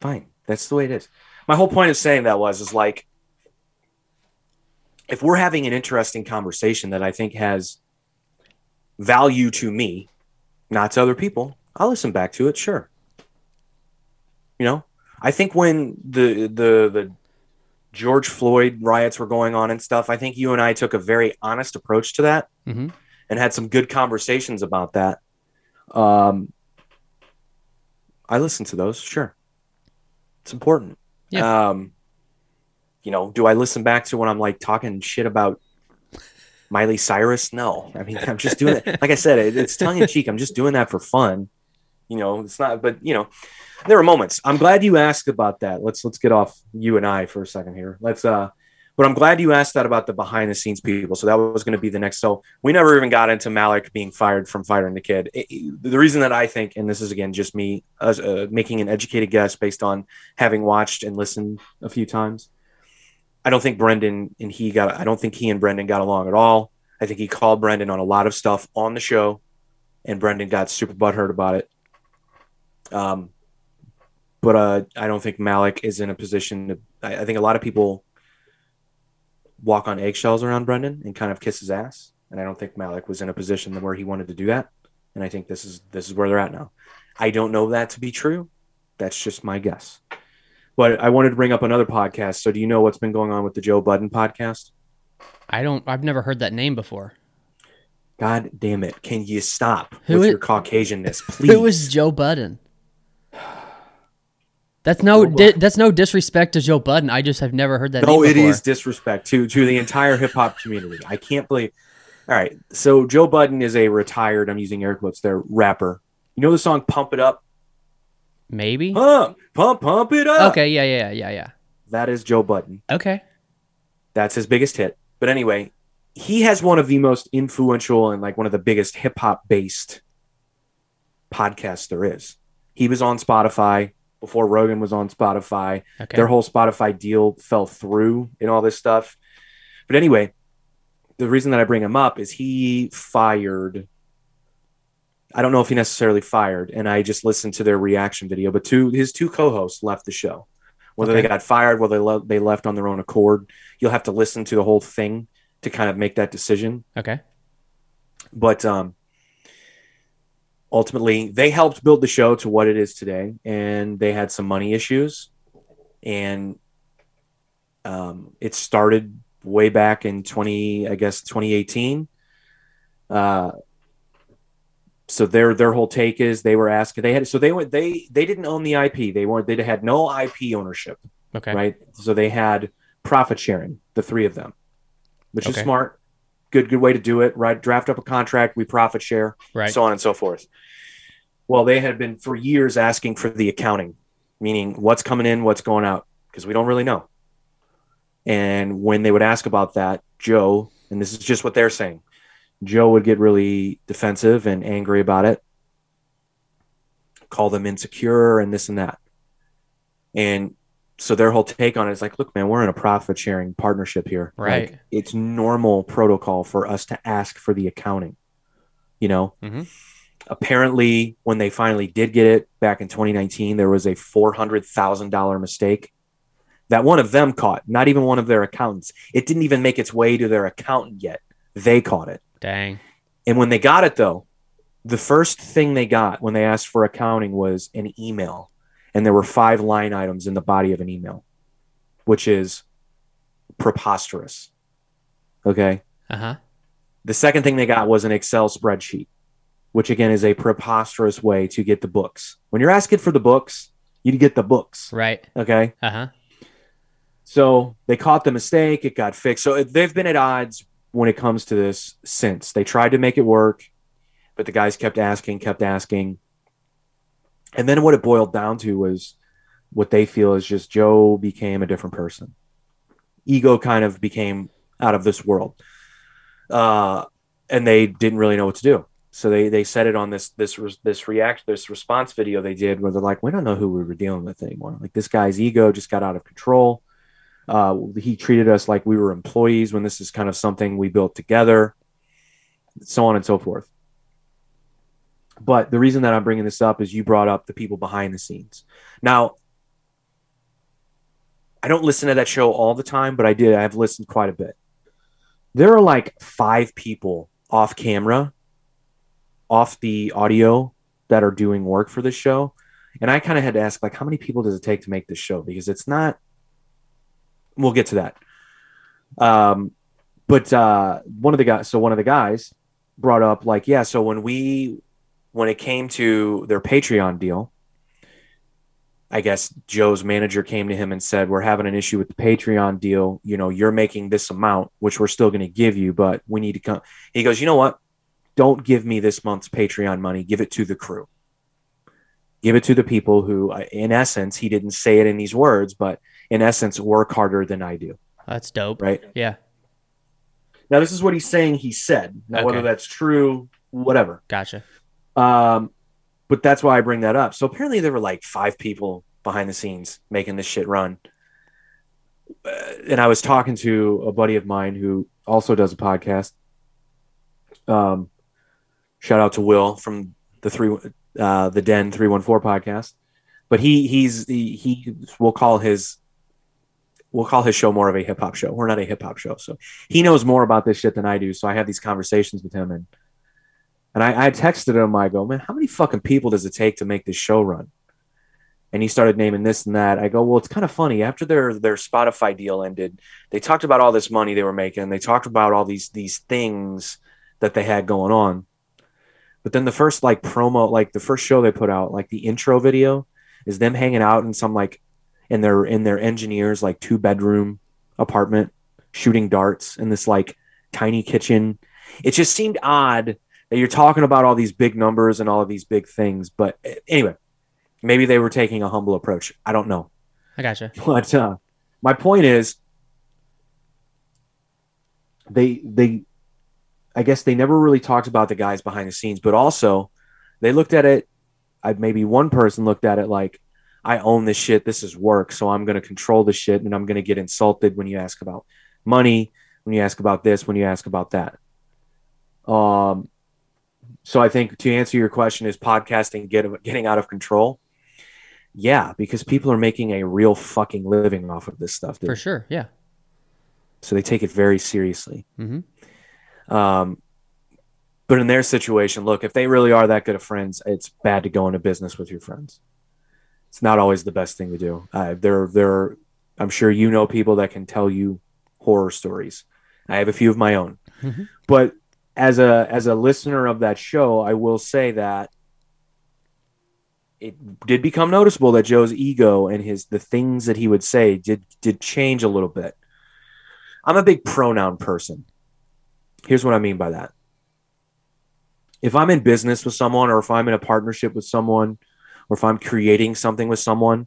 fine. That's the way it is. My whole point of saying that was is like if we're having an interesting conversation that I think has value to me, not to other people, I'll listen back to it, sure. You know, I think when the the the George Floyd riots were going on and stuff, I think you and I took a very honest approach to that Mhm. and had some good conversations about that. Um, I listen to those, sure. It's important. Yeah. Um, you know, do I listen back to when I'm like talking shit about Miley Cyrus? No. I mean, I'm just doing it. (laughs) Like I said, it, it's tongue in cheek. I'm just doing that for fun. You know, it's not, but you know, there are moments. I'm glad you asked about that. Let's let's get off you and I for a second here. Let's uh but I'm glad you asked that about the behind the scenes people. So that was going to be the next. So we never even got into Malik being fired from firing the kid. It- the reason that I think, and this is again just me as, uh, making an educated guess based on having watched and listened a few times. I don't think Brendan and he got. I don't think he and Brendan got along at all. I think he called Brendan on a lot of stuff on the show, and Brendan got super butthurt about it. Um, but uh, I don't think Malik is in a position to. I, I think a lot of people walk on eggshells around Brendan and kind of kiss his ass, and I don't think Malik was in a position where he wanted to do that. And I think this is this is where they're at now. I don't know that to be true. That's just my guess. But I wanted to bring up another podcast. So, do you know what's been going on with the Joe Budden podcast? I don't. I've never heard that name before. God damn it! Can you stop Who with is- your Caucasianness, please? (laughs) Who is Joe Budden? That's no. Oh, di- that's no disrespect to Joe Budden. I just have never heard that. no, it disrespect to to the entire hip hop community. I can't believe. All right, so Joe Budden is a retired. I'm using air quotes there. Rapper. You know the song "Pump It Up"? Maybe. Pump, pump, pump it up. Okay. Yeah. Yeah. Yeah. Yeah. that is Joe Budden. Okay. That's his biggest hit. But anyway, he has one of the most influential and like one of the biggest hip hop based podcasts there is. He was on Spotify before Rogan was on Spotify. Okay. Their whole Spotify deal fell through and all this stuff. But anyway, the reason that I bring him up is he fired. I don't know if he necessarily fired, and I just listened to their reaction video. But two his two co-hosts left the show. Whether Okay. they got fired, whether they, le- they left on their own accord, you'll have to listen to the whole thing to kind of make that decision. okay. But um, ultimately, they helped build the show to what it is today, and they had some money issues, and um, it started way back in twenty, I guess, twenty eighteen. Uh, so their their whole take is they were asking they had so they were they they didn't own the IP they weren't they had no IP ownership Okay. right? So they had profit sharing, the three of them, which is smart. Good, good way to do it, right? Draft up a contract, we profit share, Right. so on and so forth. Well, they had been for years asking for the accounting, meaning what's coming in, what's going out, because we don't really know. And when they would ask about that, Joe, and this is just what they're saying, Joe would get really defensive and angry about it, call them insecure and this and that. And so their whole take on it is like, look, man, we're in a profit sharing partnership here. Right. Like, it's normal protocol for us to ask for the accounting. You know, Mhm. apparently, when they finally did get it back in 2019, there was a $400,000 mistake that one of them caught, not even one of their accountants. It didn't even make its way to their accountant yet. They caught it. Dang. And when they got it, though, the first thing they got when they asked for accounting was an email. And there were five line items in the body of an email, which is preposterous. Okay. Uh huh. The second thing they got was an Excel spreadsheet, which again is a preposterous way to get the books. When you're asking for the books, you get the books. Right. Okay. Uh huh. So they caught the mistake. It got fixed. So they've been at odds when it comes to this since. They tried to make it work, but the guys kept asking, kept asking. And then what it boiled down to was what they feel is just Joe became a different person. Ego kind of became out of this world. Uh, and they didn't really know what to do. So they they set it on this this this react this response video they did where they're like, we don't know who we were dealing with anymore. Like this guy's ego just got out of control. Uh, he treated us like we were employees when this is kind of something we built together, so on and so forth. But the reason that I'm bringing this up is you brought up the people behind the scenes. Now, I don't listen to that show all the time, but I did. I've listened quite a bit. There are like five people off camera, off the audio that are doing work for this show. And I kind of had to ask, like, how many people does it take to make this show? Because it's not we'll get to that. Um, but uh, one of the guys, so one of the guys brought up like, yeah, so when we, when it came to their Patreon deal, I guess Joe's manager came to him and said, we're having an issue with the Patreon deal. You know, you're making this amount, which we're still going to give you, but we need to come. He goes, you know what? Don't give me this month's Patreon money. Give it to the crew. Give it to the people who, uh, in essence, he didn't say it in these words, but in essence, work harder than I do. That's dope. Right. Yeah. Now, this is what he's saying he said. Now, whether that's true, whatever. Gotcha. Um, but that's why I bring that up. So apparently, there were like five people behind the scenes making this shit run. Uh, and I was talking to a buddy of mine who also does a podcast. Um, shout out to Will from the three, uh, the Den three one four podcast. But he he's he, he we'll call his we'll call his show more of a hip hop show. We're not a hip hop show, so he knows more about this shit than I do. So I have these conversations with him, and and I, I texted him. I go, man, how many fucking people does it take to make this show run? And he started naming this and that. I go, well, it's kind of funny. After their their Spotify deal ended, they talked about all this money they were making. They talked about all these these things that they had going on. But then the first like promo, like the first show they put out, like the intro video, is them hanging out in some like in their in their engineers like two bedroom apartment, shooting darts in this like tiny kitchen. It just seemed odd you're talking about all these big numbers and all of these big things. But anyway, maybe they were taking a humble approach. I don't know. I gotcha. (laughs) But uh, my point is, they they I guess they never really talked about the guys behind the scenes, but also they looked at it. I maybe one person looked at it like, I own this shit. This is work, so I'm going to control the shit, and I'm going to get insulted when you ask about money, when you ask about this, when you ask about that. Um, so I think to answer your question, is podcasting get, getting out of control? Yeah, because people are making a real fucking living off of this stuff. Dude. For sure. Yeah. So they take it very seriously. Mm-hmm. Um, but in their situation, look, if they really are that good of friends, it's bad to go into business with your friends. It's not always the best thing to do. Uh, there, there, I'm sure you know people that can tell you horror stories. I have a few of my own, Mhm. but as a as a listener of that show, I will say that it did become noticeable that Joe's ego and his the things that he would say did did change a little bit. I'm a big pronoun person. Here's what I mean by that. If I'm in business with someone or if I'm in a partnership with someone or if I'm creating something with someone,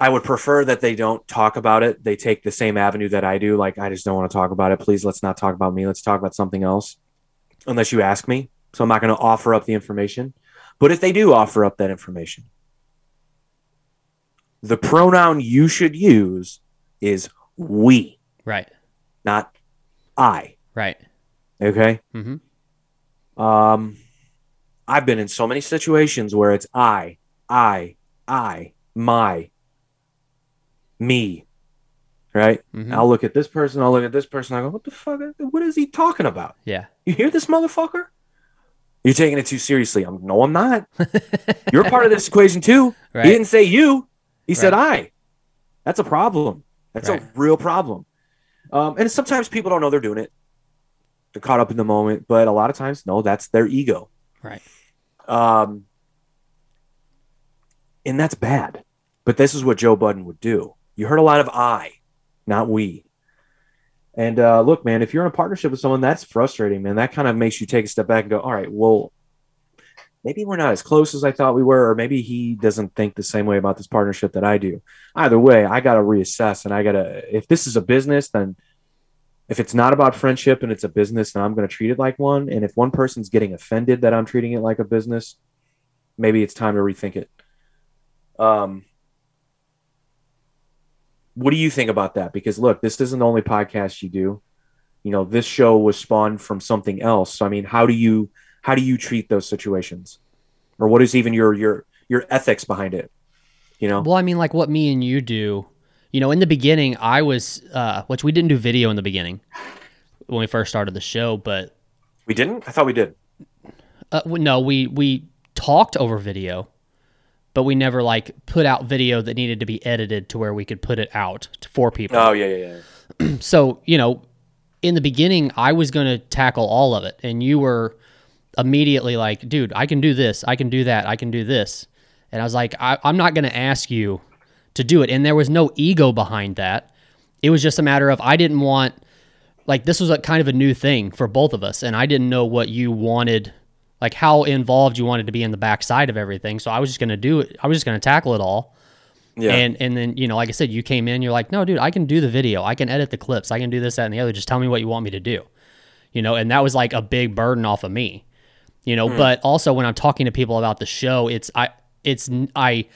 I would prefer that they don't talk about it. They take the same avenue that I do. Like, I just don't want to talk about it. Please, let's not talk about me. Let's talk about something else, unless you ask me. So I'm not going to offer up the information. But if they do offer up that information, the pronoun you should use is we, Right. not I. Right. Okay. Mm-hmm. Um, I've been in so many situations where it's I, I, I, my, me. Right? Mhm. I'll look at this person, I'll look at this person, I go, what the fuck? What is he talking about? Yeah. You hear this motherfucker? You're taking it too seriously. I'm no, I'm not. (laughs) You're part of this equation too. Right. He didn't say you. He said I. That's a problem. That's Right. a real problem. Um, and sometimes people don't know they're doing it. They're caught up in the moment, but a lot of times, no, that's their ego. Right. Um, and that's bad. But this is what Joe Budden would do. You heard a lot of I, not we. And uh, look, man, if you're in a partnership with someone, that's frustrating, man. That kind of makes you take a step back and go, all right, well, maybe we're not as close as I thought we were, or maybe he doesn't think the same way about this partnership that I do. Either way, I got to reassess and I got to, if this is a business, then if it's not about friendship and it's a business, then I'm going to treat it like one. And if one person's getting offended that I'm treating it like a business, maybe it's time to rethink it. Um, what do you think about that? Because look, this isn't the only podcast you do. You know, this show was spawned from something else. So I mean, how do you how do you treat those situations, or what is even your your your ethics behind it? You know, Well, I mean, like what me and you do. You know, in the beginning, I was, uh, which we didn't do video in the beginning when we first started the show, but we didn't. I thought we did. uh, no, we we talked over video, but we never like put out video that needed to be edited to where we could put it out to, for people. Oh yeah, yeah, yeah. (clears throat) so you know in the beginning i was going to tackle all of it and you were immediately like dude i can do this i can do that i can do this and i was like I, i'm not going to ask you to do it and there was no ego behind that it was just a matter of i didn't want like this was a kind of a new thing for both of us and i didn't know what you wanted like how involved you wanted to be in the backside of everything so i was just going to do it i was just going to tackle it all Yeah. and and then you know, like I said, you came in. You're like, no, dude, I can do the video. I can edit the clips. I can do this, that, and the other. Just tell me what you want me to do. You know, and that was like a big burden off of me. You know, hmm. but also when I'm talking to people about the show, it's I it's I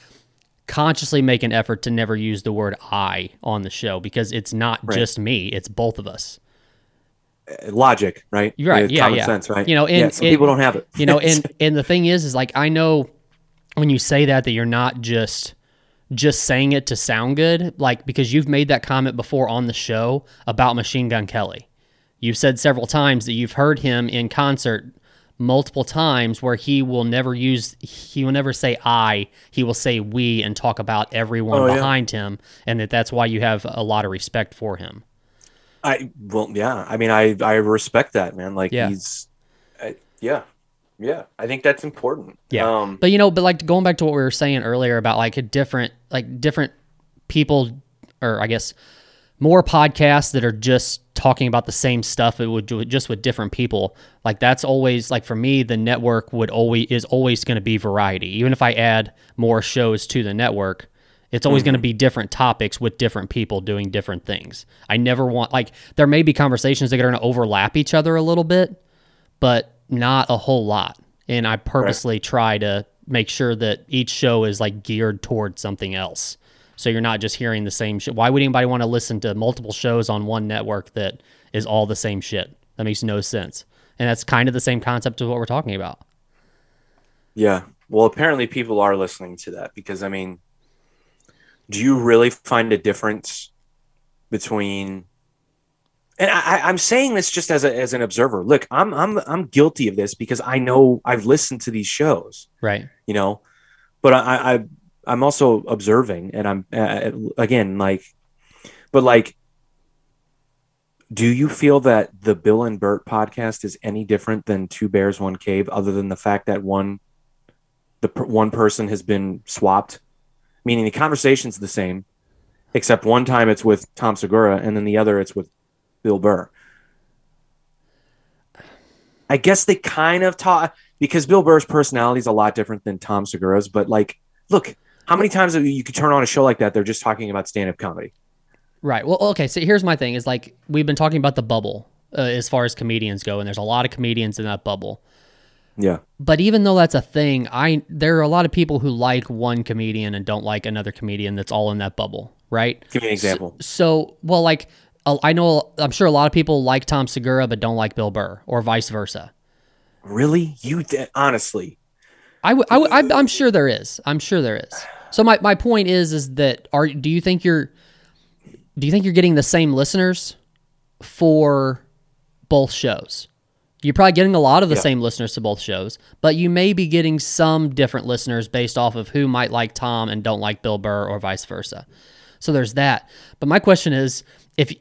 consciously make an effort to never use the word I on the show because it's not Right. just me. It's both of us. Logic, right? You're right, It's yeah, common yeah. sense, right? You know, and- yeah, some and- people don't have it. you know (laughs) and and the thing is is like i know when you say that that you're not just just saying it to sound good like because you've made that comment before on the show about machine gun kelly you've said several times that you've heard him in concert multiple times where he will never use he will never say i he will say we and talk about everyone Oh, yeah. behind him and that that's why you have a lot of respect for him I well, yeah. I mean, I I respect that, man. Like Yeah. he's, I, yeah, yeah. I think that's important. Yeah. Um, But you know, but like going back to what we were saying earlier about like a different, like different people, or I guess more podcasts that are just talking about the same stuff. It would do it just with different people. Like that's always like for me, the network would always is always going to be variety. Even if I add more shows to the network, It's always going to mm. be different topics with different people doing different things. I never want like there may be conversations that are going to overlap each other a little bit, but not a whole lot. And I purposely try to make sure that each show is like geared towards something else. So you're not just hearing the same shit. Why would anybody want to listen to multiple shows on one network that is all the same shit? That makes no sense. And that's kind of the same concept of what we're talking about. Yeah. Well, apparently people are listening to that because I mean, do you really find a difference between? And I, I'm saying this just as a, as an observer. Look, I'm I'm I'm guilty of this because I know I've listened to these shows, Right. you know, but I, I I'm also observing, and I'm uh, again like, but like, do you feel that the Bill and Bert podcast is any different than Two Bears One Cave, other than the fact that one, the one person has been swapped, meaning the conversation's the same, except one time it's with Tom Segura, and then the other it's with Bill Burr. I guess they kind of talk because Bill Burr's personality is a lot different than Tom Segura's, but like, look, how many times you could turn on a show like that? They're just talking about stand-up comedy. Right. Well, okay. So here's my thing: is like we've been talking about the bubble uh, as far as comedians go, and there's a lot of comedians in that bubble. Yeah, But even though that's a thing, I there are a lot of people who like one comedian and don't like another comedian that's all in that bubble, right? give me an example. So, well, like I know, I'm sure a lot of people like Tom Segura but don't like Bill Burr, or vice versa. really, you d- honestly? I w- I w- I'm, I'm sure there is. I'm sure there is. So my, my point is is that are do you think you're do you think you're getting the same listeners for both shows? You're probably getting a lot of the Yeah. same listeners to both shows, but you may be getting some different listeners based off of who might like Tom and don't like Bill Burr or vice versa. So there's that. But my question is if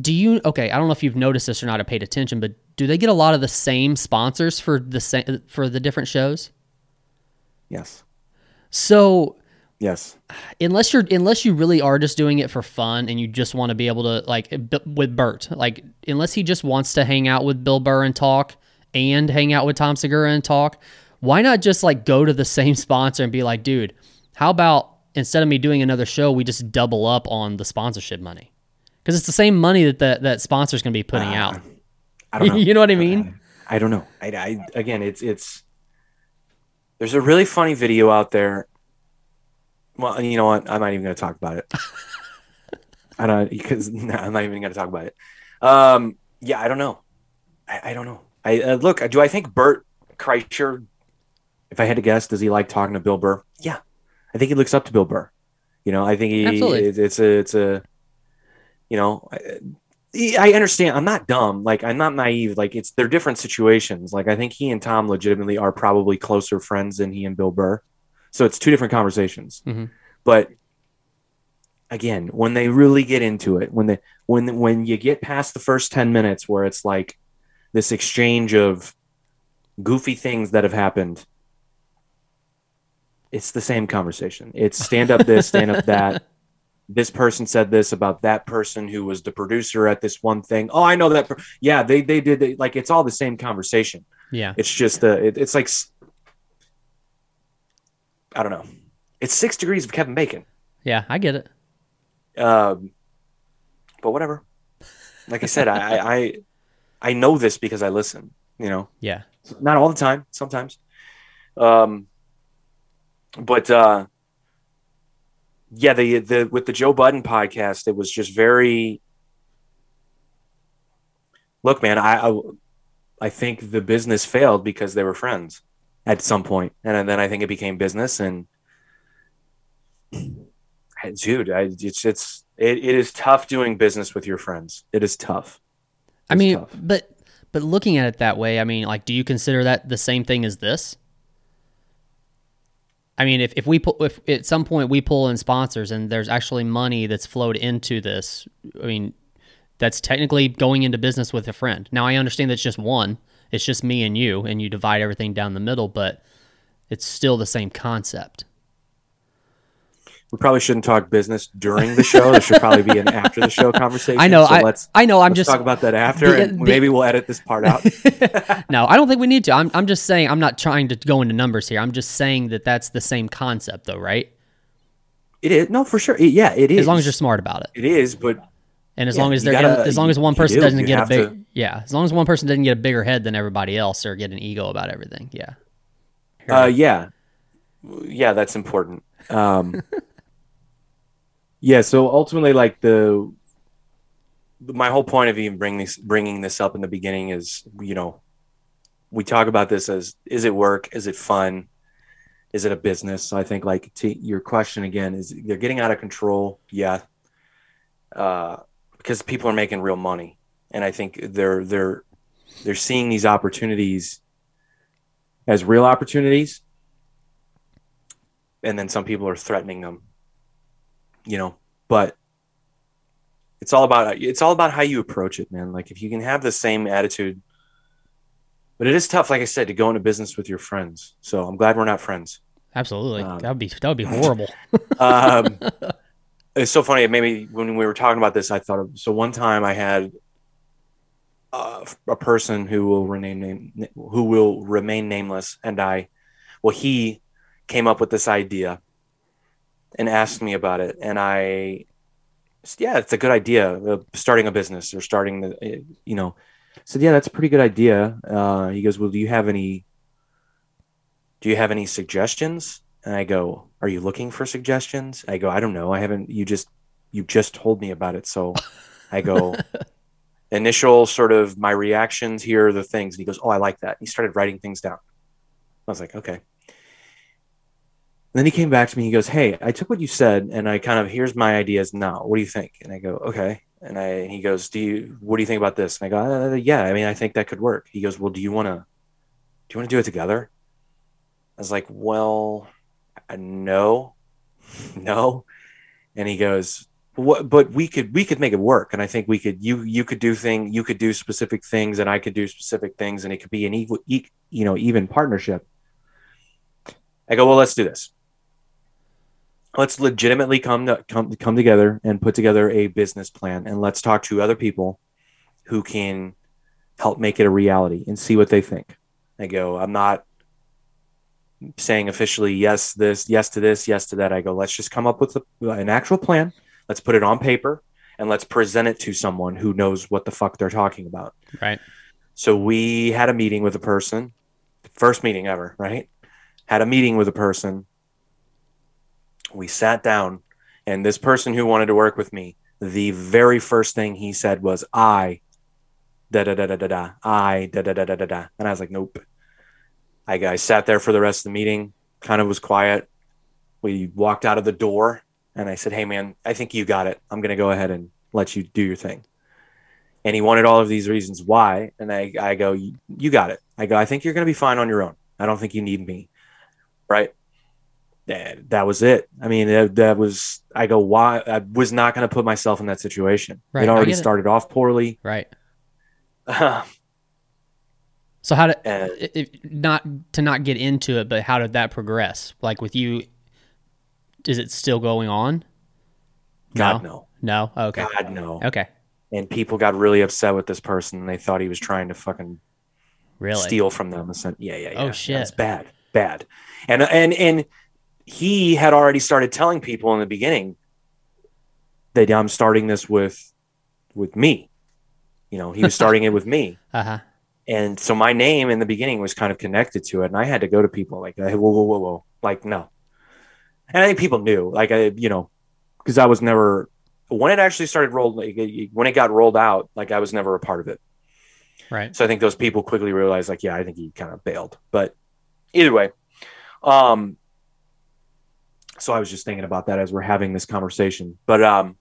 do you okay, I don't know if you've noticed this or not or paid attention, but do they get a lot of the same sponsors for the same for the different shows? Yes, So yes. unless you're unless you really are just doing it for fun and you just want to be able to like b- with Bert, like unless he just wants to hang out with Bill Burr and talk and hang out with Tom Segura and talk, why not just like go to the (laughs) same sponsor and be like, dude, how about instead of me doing another show, we just double up on the sponsorship money? Because it's the same money that that, that sponsor's going to be putting uh, out. I don't (laughs) know. you know what I mean? I don't know. I, I again, it's it's. There's a really funny video out there. Well, you know what? I'm not even going to talk about it. (laughs) I don't because no, I'm not even going to talk about it. Um, yeah, I don't know. I, I don't know. I uh, look. Do I think Bert Kreischer? If I had to guess, does he like talking to Bill Burr? Yeah, I think he looks up to Bill Burr. You know, I think he. Absolutely. It's, it's a. It's a. You know, I, I understand. I'm not dumb. Like I'm not naive. Like it's they're different situations. Like I think he and Tom legitimately are probably closer friends than he and Bill Burr. So it's two different conversations. Mhm. But again, when they really get into it, when they when when you get past the first ten minutes where it's like this exchange of goofy things that have happened, it's the same conversation. It's stand up this, stand up that (laughs) this person said this about that person who was the producer at this one thing. Oh, I know that. Per- yeah, they they did it. like it's all the same conversation. Yeah. It's just the it, it's like I don't know. It's six degrees of Kevin Bacon. Yeah, I get it. Um, but whatever. Like I said, I, I I know this because I listen. You know, Yeah. not all the time, sometimes. Um, but uh, yeah, the the with the Joe Budden podcast, it was just very. Look, man, I, I I think the business failed because they were friends at some point, and then I think it became business. And dude, I, it's it's it, it is tough doing business with your friends. It is tough. I mean, tough. but but looking at it that way, I mean, like, do you consider that the same thing as this? I mean, if, if we pull, if at some point we pull in sponsors and there's actually money that's flowed into this, I mean, that's technically going into business with a friend. Now I understand that's just one; it's just me and you, and you divide everything down the middle, but it's still the same concept. We probably shouldn't talk business during the show. there should probably be an after the show (laughs) conversation. I know, So I, let's I know. I'm just talk about that after, the- and the- maybe we'll edit this part out. (laughs) no, I don't think we need to. I'm, I'm just saying, I'm not trying to go into numbers here. I'm just saying that that's the same concept, though, right? It is no for sure. It- yeah, it is. As long as you're smart about it. it is, but And as Yeah, long as they're gotta- gonna, as long as one person do. doesn't get a big, to- yeah, as long as one person doesn't get a bigger head than everybody else or get an ego about everything, yeah. Uh, yeah, yeah, that's important. Um, (laughs) yeah, so ultimately, like the my whole point of even bringing this bringing this up in the beginning is, you know, we talk about this as is it work, is it fun, is it a business? So I think like to your question again is they're getting out of control, yeah, uh, because people are making real money, and I think they're they're they're seeing these opportunities as real opportunities. And then some people are threatening them you know but it's all about it's all about how you approach it man. Like if you can have the same attitude but it is tough like i said to go into business with your friends. So i'm glad we're not friends. Absolutely. Um, that would be that would be horrible. (laughs) um, it's so funny maybe when we were talking about this i thought of so one time i had uh, a person who will remain name, who will remain nameless and i well he came up with this idea and asked me about it and i yeah it's a good idea starting a business or starting the you know. Said yeah that's a pretty good idea. Uh, he goes well do you have any do you have any suggestions and i go are you looking for suggestions i go i don't know i haven't you just you just told me about it so i go (laughs) initial sort of my reactions here are the things and he goes oh i like that he started writing things down i was like okay and then he came back to me. He goes, "Hey, I took what you said, and I kind of here's my ideas now. What do you think?" And I go, "Okay." And I and he goes, "Do you? What do you think about this?" And I go, uh, "Yeah, I mean, I think that could work." He goes, "Well, do you want to? Do you want to do it together?" I was like, "Well, no, no." And he goes, "What? But we could we could make it work, and I think we could. You you could do thing. You could do specific things, and I could do specific things, and it could be an equal, e- you know, even partnership." I go, "Well, let's do this." let's legitimately come to come come together and put together a business plan and let's talk to other people who can help make it a reality and see what they think. I go, I'm not saying officially yes this, yes to this, yes to that. I go, let's just come up with a, an actual plan. Let's put it on paper and let's present it to someone who knows what the fuck they're talking about. right. So we had a meeting with a person, first meeting ever, right? Had a meeting with a person. We sat down, and this person who wanted to work with me, the very first thing he said was, I, da da da da da da, I, da da da da da da. And I was like, nope. I, I sat there for the rest of the meeting, kind of was quiet. We walked out of the door, and I said, hey, man, I think you got it. I'm going to go ahead and let you do your thing. And he wanted all of these reasons why and i, I go you, got it. I go i think you're going to be fine on your own. I don't think you need me. Right? And that was it. I mean that, that was i go why? I was not going to put myself in that situation. Right, it already it. started off poorly. Right. and (laughs) So how did i- i- not to not get into it, but how did that progress? Like with you, is it still going on? god No. no No. Okay. god no Okay. and people got really upset with this person and they thought he was trying to fucking Really? steal from them. And said, yeah, yeah, yeah. Oh, shit. That's bad, bad. And and and he had already started telling people in the beginning that I'm starting this with with me. You know, he was starting it with me, (laughs) Uh huh. And so my name in the beginning was kind of connected to it, and I had to go to people like, hey, whoa, whoa, whoa, whoa, like no. And I think people knew, like I, you know, because I was never when it actually started rolled, like, when it got rolled out, like I was never a part of it. Right. So I think those people quickly realized, like, yeah, I think he kind of bailed. But either way, um, so I was just thinking about that as we're having this conversation. But um,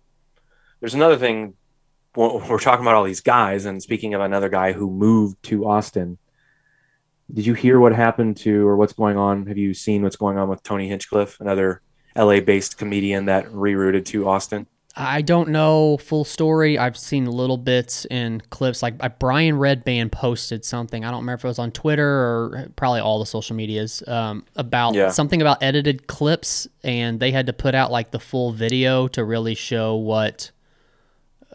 there's another thing. We're talking about all these guys, and speaking of another guy who moved to Austin, did you hear what happened to, or what's going on? Have you seen what's going on with Tony Hinchcliffe, another LA-based comedian that rerouted to Austin? I don't know full story. I've seen little bits and clips. Like Brian Redban posted something. I don't remember if it was on Twitter or probably all the social medias um, about Yeah. something about edited clips, and they had to put out like the full video to really show what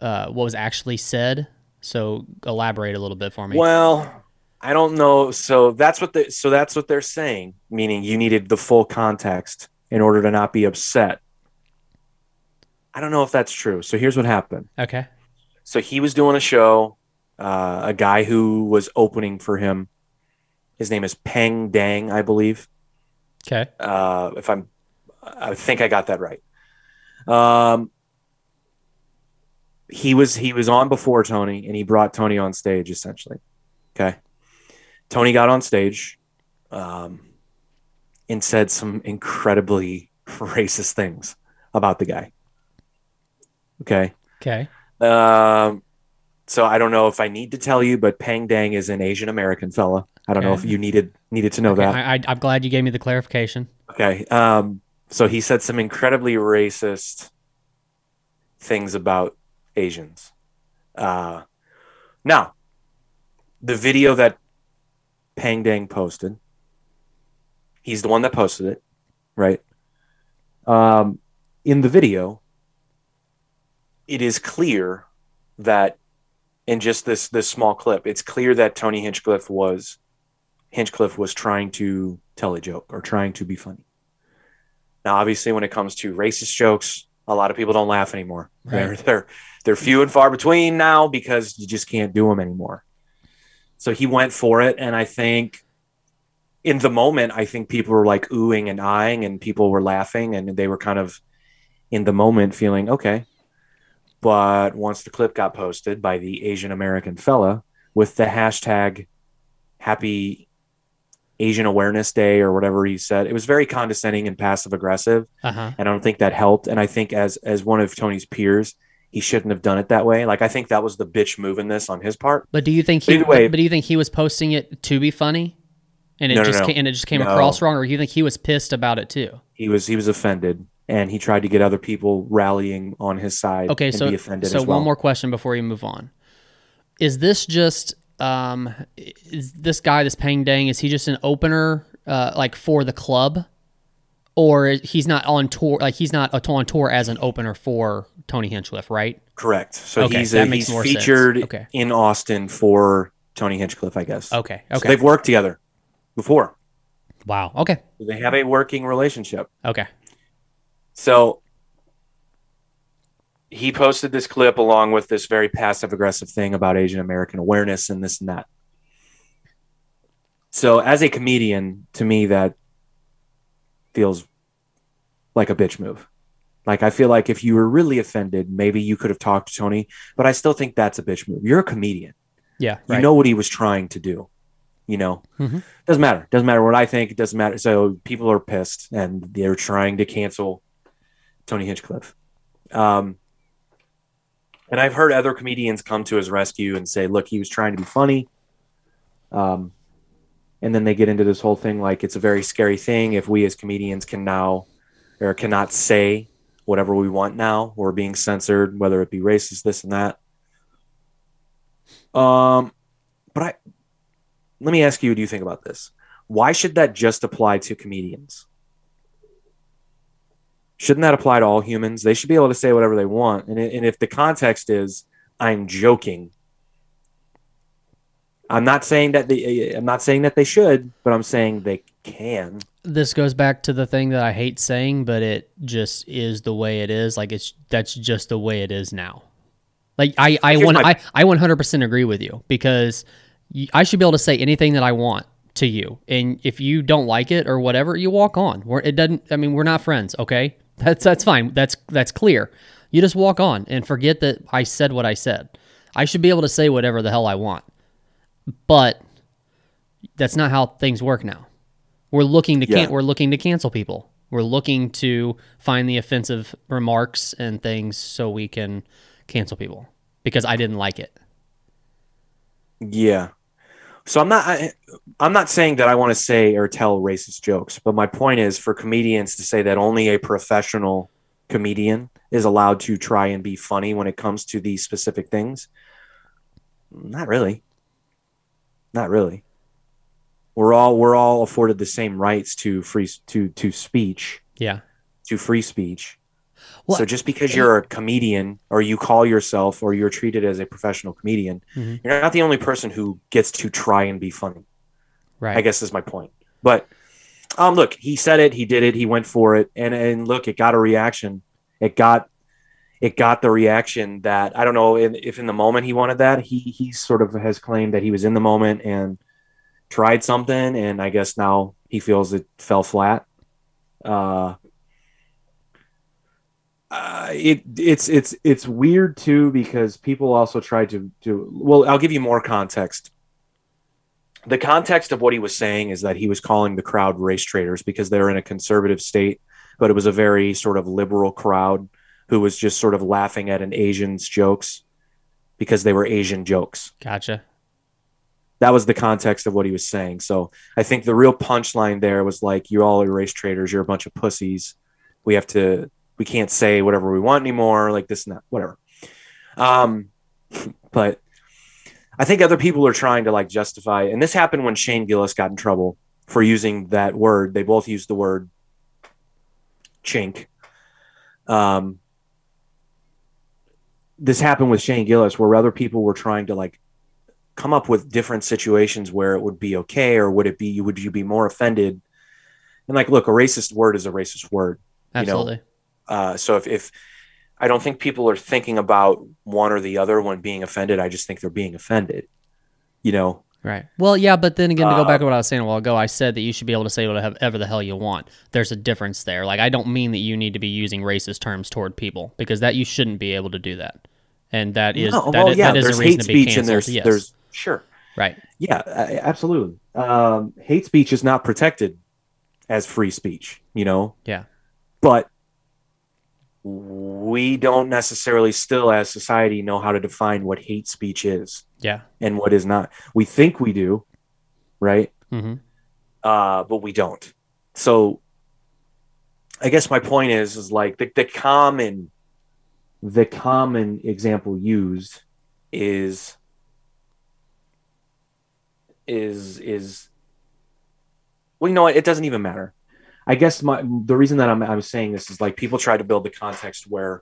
uh, what was actually said. So elaborate a little bit for me. Well, I don't know. So that's what they so that's what they're saying, meaning you needed the full context in order to not be upset I don't know if that's true. So here's what happened. Okay. So he was doing a show. Uh, a guy who was opening for him. His name is Peng Dang, I believe. Okay. Uh, if I'm, I think I got that right. Um, he was he was on before Tony, and he brought Tony on stage essentially. Okay. Tony got on stage, um, and said some incredibly (laughs) racist things about the guy. Okay. Okay. Um, so I don't know if I need to tell you, but Peng Dang is an Asian American fella. I don't know if you needed needed to know Okay, that. I, I, I'm glad you gave me the clarification. Okay. Um, so he said some incredibly racist things about Asians. Uh, now, the video that Peng Dang posted, he's the one that posted it, right? Um, in the video, it is clear that in just this this small clip, it's clear that Tony Hinchcliffe was Hinchcliffe was trying to tell a joke or trying to be funny. Now, obviously, when it comes to racist jokes, a lot of people don't laugh anymore. They're they're they're few and far between now because you just can't do them anymore. So he went for it, and I think in the moment, I think people were like oohing and eyeing, and people were laughing, and they were kind of in the moment feeling okay. But once the clip got posted by the Asian American fella with the hashtag Happy Asian Awareness Day or whatever he said, it was very condescending and passive aggressive Uh huh. and I don't think that helped. And I think as as one of Tony's peers, he shouldn't have done it that way. Like I think that was the bitch move in this on his part. But do you think he? either way- but, but do you think he was posting it to be funny, and it No, no, just no. Came, and it just came No. across wrong, or do you think he was pissed about it too? He was he was offended, and he tried to get other people rallying on his side. Okay, and so be offended so as well. one more question before you move on. Is this just um is this guy this Peng Dang is he just an opener uh like for the club or he's not on tour like he's not on tour as an opener for Tony Hinchcliffe, right? Correct. So Okay, he's a, he's featured Okay. in Austin for Tony Hinchcliffe, I guess. Okay. So Okay. they've worked together before. wow. Okay. They have a working relationship. Okay. So he posted this clip along with this very passive aggressive thing about Asian American awareness and this and that. So as a comedian, to me that feels like a bitch move. Like I feel like if you were really offended, maybe you could have talked to Tony, but I still think that's a bitch move. You're a comedian. Yeah. You know what he was trying to do. You know, Mhm. doesn't matter. Doesn't matter what I think. It doesn't matter. So people are pissed and they're trying to cancel Tony Hinchcliffe. Um, and I've heard other comedians come to his rescue and say, "Look, he was trying to be funny." Um, and then they get into this whole thing like it's a very scary thing if we as comedians can now or cannot say whatever we want now. We're being censored, whether it be racist, this and that. Um, but I let me ask you, what do you think about this? Why should that just apply to comedians? Shouldn't that apply to all humans? They should be able to say whatever they want. And, and if the context is, I'm joking, I'm not saying that they, I'm not saying that they should, but I'm saying they can. this goes back to the thing that I hate saying, but it just is the way it is. Like it's that's just the way it is now. Like I I one my- I I 100% agree with you because I should be able to say anything that I want to you, and if you don't like it or whatever, you walk on. We're, it doesn't. I mean, we're not friends. Okay, that's that's fine. That's that's clear. You just walk on and forget that I said what I said. I should be able to say whatever the hell I want, but that's not how things work now. We're looking to can- Yeah. we're looking to cancel people. We're looking to find the offensive remarks and things so we can cancel people because I didn't like it. Yeah. So I'm not I, I'm not saying that I want to say or tell racist jokes, but my point is for comedians to say that only a professional comedian is allowed to try and be funny when it comes to these specific things. Not really. Not really. We're all we're all afforded the same rights to free to to speech, Yeah. to free speech. Well, so just because you're a comedian or you call yourself or you're treated as a professional comedian, Mhm. you're not the only person who gets to try and be funny. Right. I guess is my point. But um, look, he said it, he did it, he went for it, and and look, it got a reaction. It got it got the reaction that I don't know if in the moment he wanted that. He he sort of has claimed that he was in the moment and tried something, and I guess now he feels it fell flat. Uh, uh, it it's it's it's weird too because people also tried to do well. I'll give you more context. The context of what he was saying is that he was calling the crowd race traders because they're in a conservative state, but it was a very sort of liberal crowd who was just sort of laughing at an Asian's jokes because they were Asian jokes. Gotcha. That was the context of what he was saying. So I think the real punchline there was like, "You all are race traders. You're a bunch of pussies. We have to we can't say whatever we want anymore, like this and that, whatever. Um, (laughs) but I think other people are trying to like justify, and this happened when Shane Gillis got in trouble for using that word. They both used the word chink. Um, this happened with Shane Gillis, where other people were trying to like come up with different situations where it would be okay, or would it be would you be more offended? And like, look, a racist word is a racist word. Absolutely. You know? Uh, so if, if I don't think people are thinking about one or the other when being offended, I just think they're being offended. You know. Right. Well, yeah, but then again, to go back to what I was saying a while ago, I said that you should be able to say whatever the hell you want. There's a difference there. Like, I don't mean that you need to be using racist terms toward people because that you shouldn't be able to do that. And that is no, that well, is, yeah, that is there's a reason hate to be speech canceled. and there's yes. there's sure right. Yeah, absolutely. Um, hate speech is not protected as free speech. You know. Yeah. But we don't necessarily still as society know how to define what hate speech is yeah. and what is not. We think we do right? Mm-hmm. uh, but we don't. So i guess my point is is like the, the common the common example used is is is well you know what? It doesn't even matter I guess my the reason that I'm I'm saying this is like people try to build the context where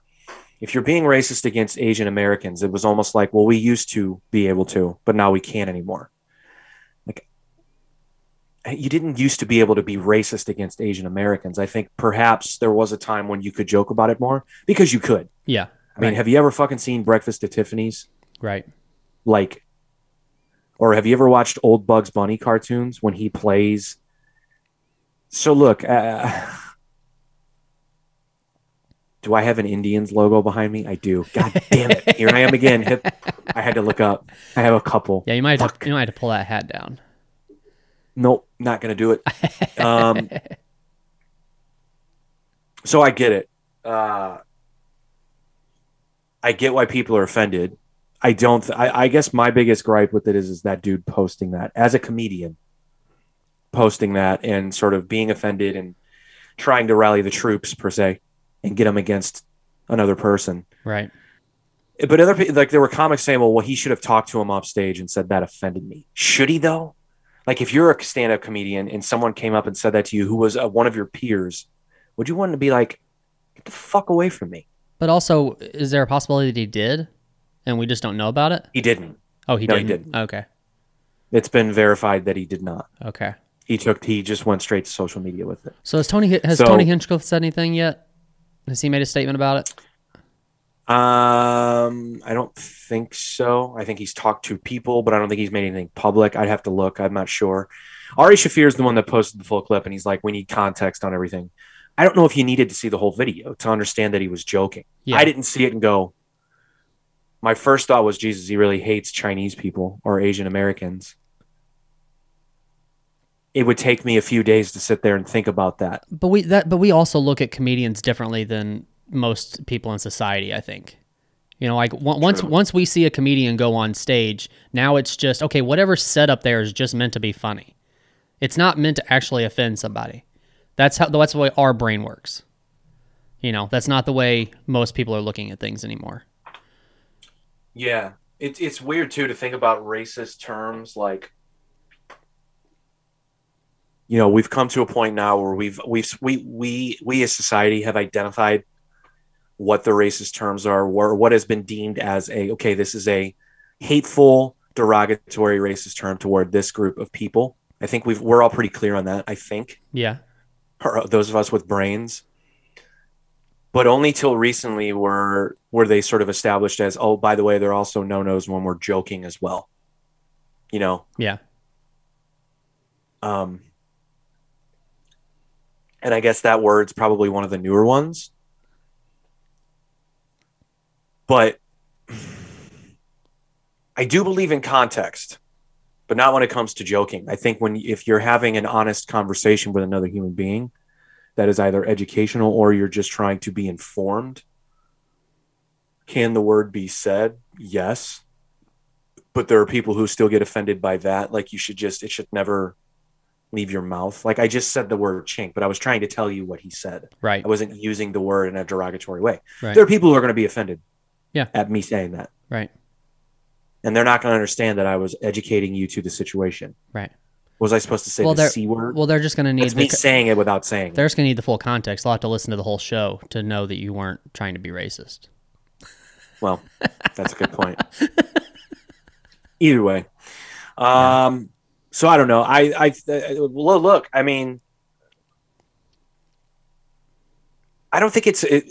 if you're being racist against Asian Americans, it was almost like, well, we used to be able to, but now we can't anymore. Like you didn't used to be able to be racist against Asian Americans. I think perhaps there was a time when you could joke about it more because you could. Yeah. I mean, right. have you ever fucking seen Breakfast at Tiffany's? Right. Like, or have you ever watched old Bugs Bunny cartoons when he plays so look, uh, (laughs) do I have an Indians logo behind me? I do. God damn it! Here I am again. Hip. I had to look up. I have a couple. Yeah, you might have to, you might have to pull that hat down. Nope, not gonna do it. (laughs) Um, so I get it. Uh, I get why people are offended. I don't. Th- I, I guess my biggest gripe with it is is that dude posting that as a comedian posting that and sort of being offended and trying to rally the troops per se and get them against another person. Right. But other people, like there were comics saying, well, well, he should have talked to him off stage and said that offended me. Should he though? Like if you're a stand-up comedian and someone came up and said that to you, who was uh, one of your peers, would you want to be like, get the fuck away from me? But also, is there a possibility that he did, and we just don't know about it? He didn't. Oh, he No, didn't. he didn't. Okay. It's been verified that he did not. Okay. He took. He just went straight to social media with it. So has Tony has So- Tony Hinchcliffe said anything yet? Has he made a statement about it? Um, I don't think so. I think he's talked to people, but I don't think he's made anything public. I'd have to look. I'm not sure. Ari Shaffir is the one that posted the full clip, and he's like, "We need context on everything." I don't know if you needed to see the whole video to understand that he was joking. Yeah. I didn't see it and go. My first thought was, Jesus, he really hates Chinese people or Asian Americans. It would take me a few days to sit there and think about that. But we that but we also look at comedians differently than most people in society. I think. You know, like on- once True. once we see a comedian go on stage, now it's just okay. Whatever's set up there is just meant to be funny. It's not meant to actually offend somebody. That's how that's the way our brain works. You know, that's not the way most people are looking at things anymore. Yeah, it's it's weird too to think about racist terms like. You know, we've come to a point now where we've we've we we we as society have identified what the racist terms are, or what has been deemed as a okay, this is a hateful, derogatory racist term toward this group of people. I think we've we're all pretty clear on that. I think Yeah. or those of us with brains. but only till recently were were they sort of established as oh by the way they're also no nos when we're joking as well. You know. Yeah. Um, and I guess that word's probably one of the newer ones. But I do believe in context, but not when it comes to joking. I think when if you're having an honest conversation with another human being that is either educational or you're just trying to be informed, can the word be said? Yes. But there are people who still get offended by that. Like you should just it should never leave your mouth. Like I just said the word chink, but I was trying to tell you what he said. Right. I wasn't using the word in a derogatory way. Right. There are people who are going to be offended Yeah. at me saying that. Right. And they're not going to understand that I was educating you to the situation. Right. Was I supposed to say Well, the C word? Well, they're just going to need the, me saying it without saying they're just going to need the full context. They'll have to listen to the whole show to know that you weren't trying to be racist. Well, that's a good point. (laughs) Either way. Um, so I don't know. I, I, uh, well, look, I mean, I don't think it's, it,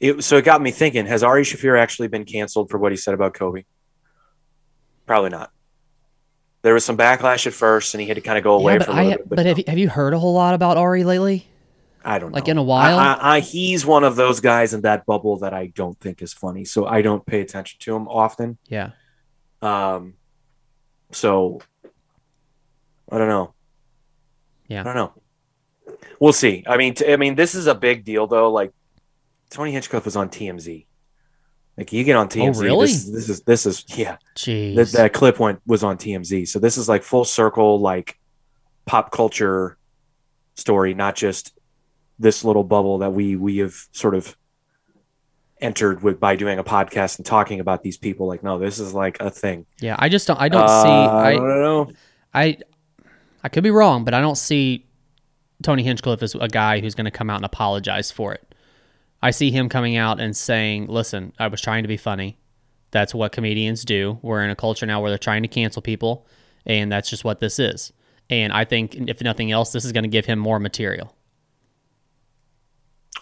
it, so it got me thinking, has Ari Shaffir actually been canceled for what he said about Kobe? Probably not. There was some backlash at first and he had to kind of go away yeah, but for a I bit. but have you, have you heard a whole lot about Ari lately? I don't know. like in a while? I, I, I, he's one of those guys in that bubble that I don't think is funny. So I don't pay attention to him often. Yeah. Um, so I don't know. Yeah. I don't know. We'll see. I mean, t- I mean, this is a big deal though. Like Tony Hinchcliffe was on TMZ. Like you get on TMZ. Oh, really? This, this is this is yeah. Jeez. That, that clip went was on TMZ. So this is like full circle, like pop culture story, not just this little bubble that we we have sort of entered with by doing a podcast and talking about these people. Like, no, this is like a thing. yeah, I just don't. I don't Uh, see. I I don't know. I I could be wrong, but I don't see Tony Hinchcliffe as a guy who's going to come out and apologize for it. I see him coming out and saying, "Listen, I was trying to be funny. That's what comedians do. We're in a culture now where they're trying to cancel people, and that's just what this is." And I think, if nothing else, this is going to give him more material.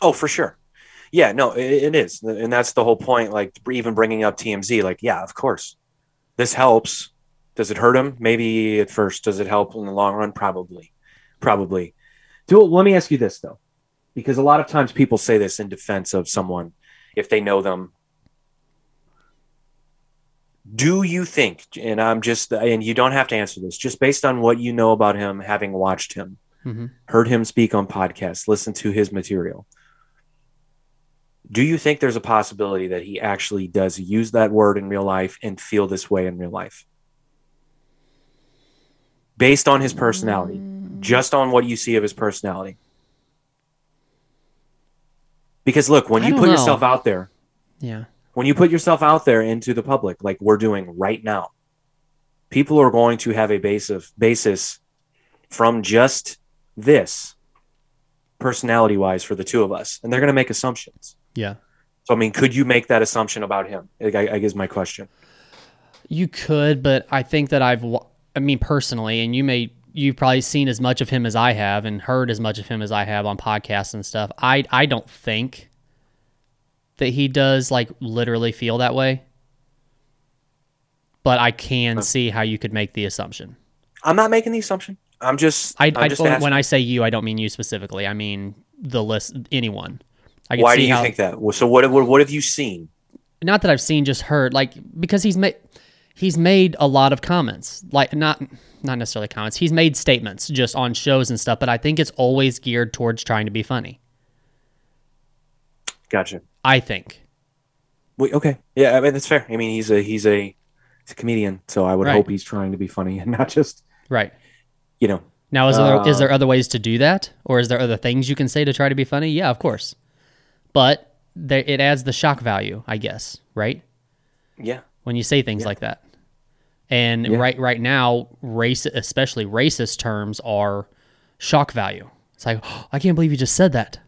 Oh, for sure. Yeah, no, it, it is, and that's the whole point. Like even bringing up TMZ, like, yeah, of course, this helps. Does it hurt him? Maybe at first. Does it help in the long run? Probably, probably. Do let me ask you this though, because a lot of times people say this in defense of someone if they know them. Do you think, and I'm just, and you don't have to answer this, just based on what you know about him, having watched him, Mhm. heard him speak on podcasts, listened to his material. Do you think there's a possibility that he actually does use that word in real life and feel this way in real life? Based on his personality, mm. just on what you see of his personality. Because look, when I you put know. yourself out there, Yeah, when you put yourself out there into the public, like we're doing right now, people are going to have a base of basis from just this personality wise for the two of us, and they're going to make assumptions. yeah. So, I mean, could you make that assumption about him? Like, I, I guess my question. You could, but I think that I've, I mean, personally, and you may, you've probably seen as much of him as I have and heard as much of him as I have on podcasts and stuff. I, I don't think that he does like literally feel that way, but I can see how you could make the assumption. I'm not making the assumption. I'm just. I, I'm I just when. I say you, I don't mean you specifically. I mean the list, anyone. I Why see do you how, think that? So, what, what what have you seen? not that I've seen, just heard, like because he's made he's made a lot of comments, like not not necessarily comments. He's made statements just on shows and stuff, but I think it's always geared towards trying to be funny. Gotcha. I think. Wait, okay. Yeah, I mean that's fair. I mean, he's a he's a he's a comedian, so I would Right. hope he's trying to be funny and not just Right. you know. Now is there is Uh, there other ways to do that? Or is there other things you can say to try to be funny? Yeah, of course. But there, it adds the shock value, I guess, right? Yeah. when you say things Yeah. like that. And Yeah. right right now, race especially racist terms are shock value. It's like, oh, (gasps) I can't believe you just said that.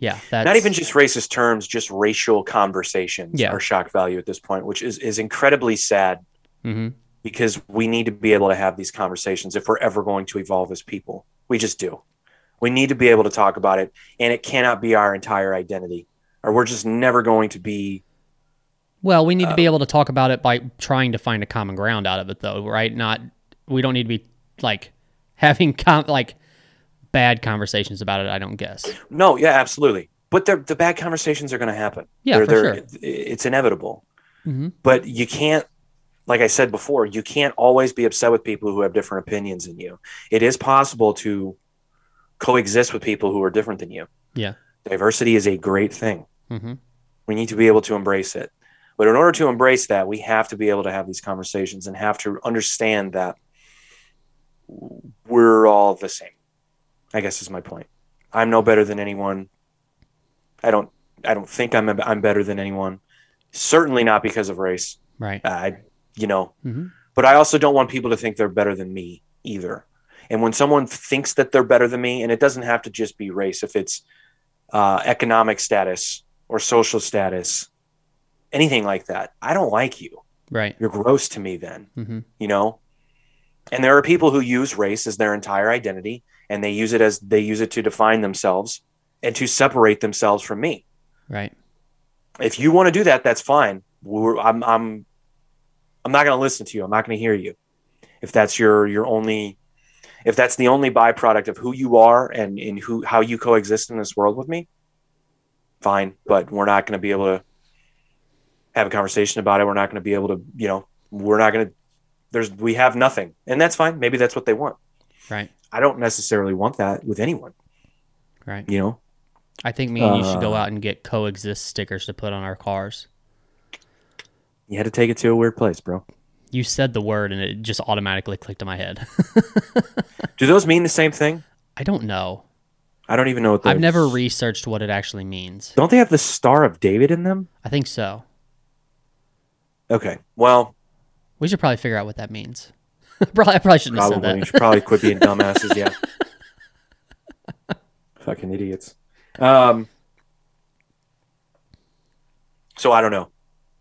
Yeah, that's not even just racist terms, just racial conversations Yeah. are shock value at this point, which is is incredibly sad Mhm. because we need to be able to have these conversations if we're ever going to evolve as people. We just do. We need to be able to talk about it, and it cannot be our entire identity, or we're just never going to be. Well, we need to be Uh, able to talk about it by trying to find a common ground out of it, though, right? Not we don't need to be like (laughs) having com- like bad conversations about it. I don't guess. No, yeah, absolutely. But the bad conversations are going to happen. Yeah, They're- for they're- sure. It's inevitable. hmm But you can't, like I said before, you can't always be upset with people who have different opinions than you. It is possible to coexist with people who are different than you. Yeah. Diversity is a great thing. hmm We need to be able to embrace it. But in order to embrace that, we have to be able to have these conversations and have to understand that we're all the same. I guess is my point. I'm no better than anyone. I don't. I don't think I'm. I'm better than anyone. Certainly not because of race. Right. I, you know. Mhm. But I also don't want people to think they're better than me either. And when someone thinks that they're better than me, and it doesn't have to just be race, if it's uh, economic status or social status, anything like that, I don't like you. Right. You're gross to me then, hmm you know? And there are people who use race as their entire identity and they use it as they use it to define themselves and to separate themselves from me. Right. If you want to do that, that's fine. We're, I'm, I'm, I'm not going to listen to you. I'm not going to hear you. If that's your, your only, if that's the only byproduct of who you are and in who, how you coexist in this world with me, fine. But we're not going to be able to have a conversation about it. We're not going to be able to, you know, we're not going to, there's, we have nothing and that's fine. Maybe that's what they want. Right. I don't necessarily want that with anyone, Right. you know? I think me and you should go Uh, out and get coexist stickers to put on our cars. You had to take it to a weird place, bro. You said the word and it just automatically clicked in my head. (laughs) Do those mean the same thing? I don't know. I don't even know what those I've never researched what it actually means. Don't they have the Star of David in them? I think so. Okay. Well, We should probably figure out what that means. (laughs) probably, I probably shouldn't have said probably. that. You should probably quit being dumbasses. Yeah. (laughs) Fucking idiots. Um. So I don't know.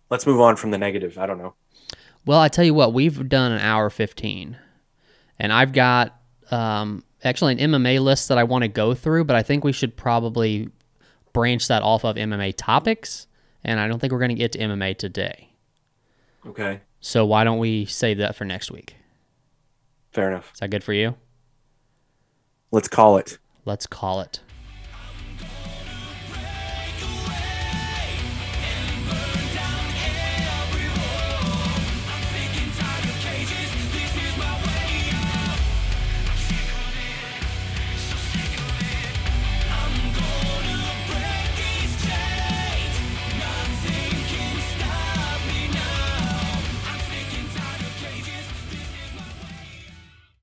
Let's move on from the negative. I don't know. Well, I tell you what, we've done an hour 15. And I've got um, actually an MMA list that I want to go through, but I think we should probably branch that off of MMA topics. And I don't think we're going to get to MMA today. Okay. So why don't we save that for next week? Fair enough. Is that good for you? Let's call it. Let's call it.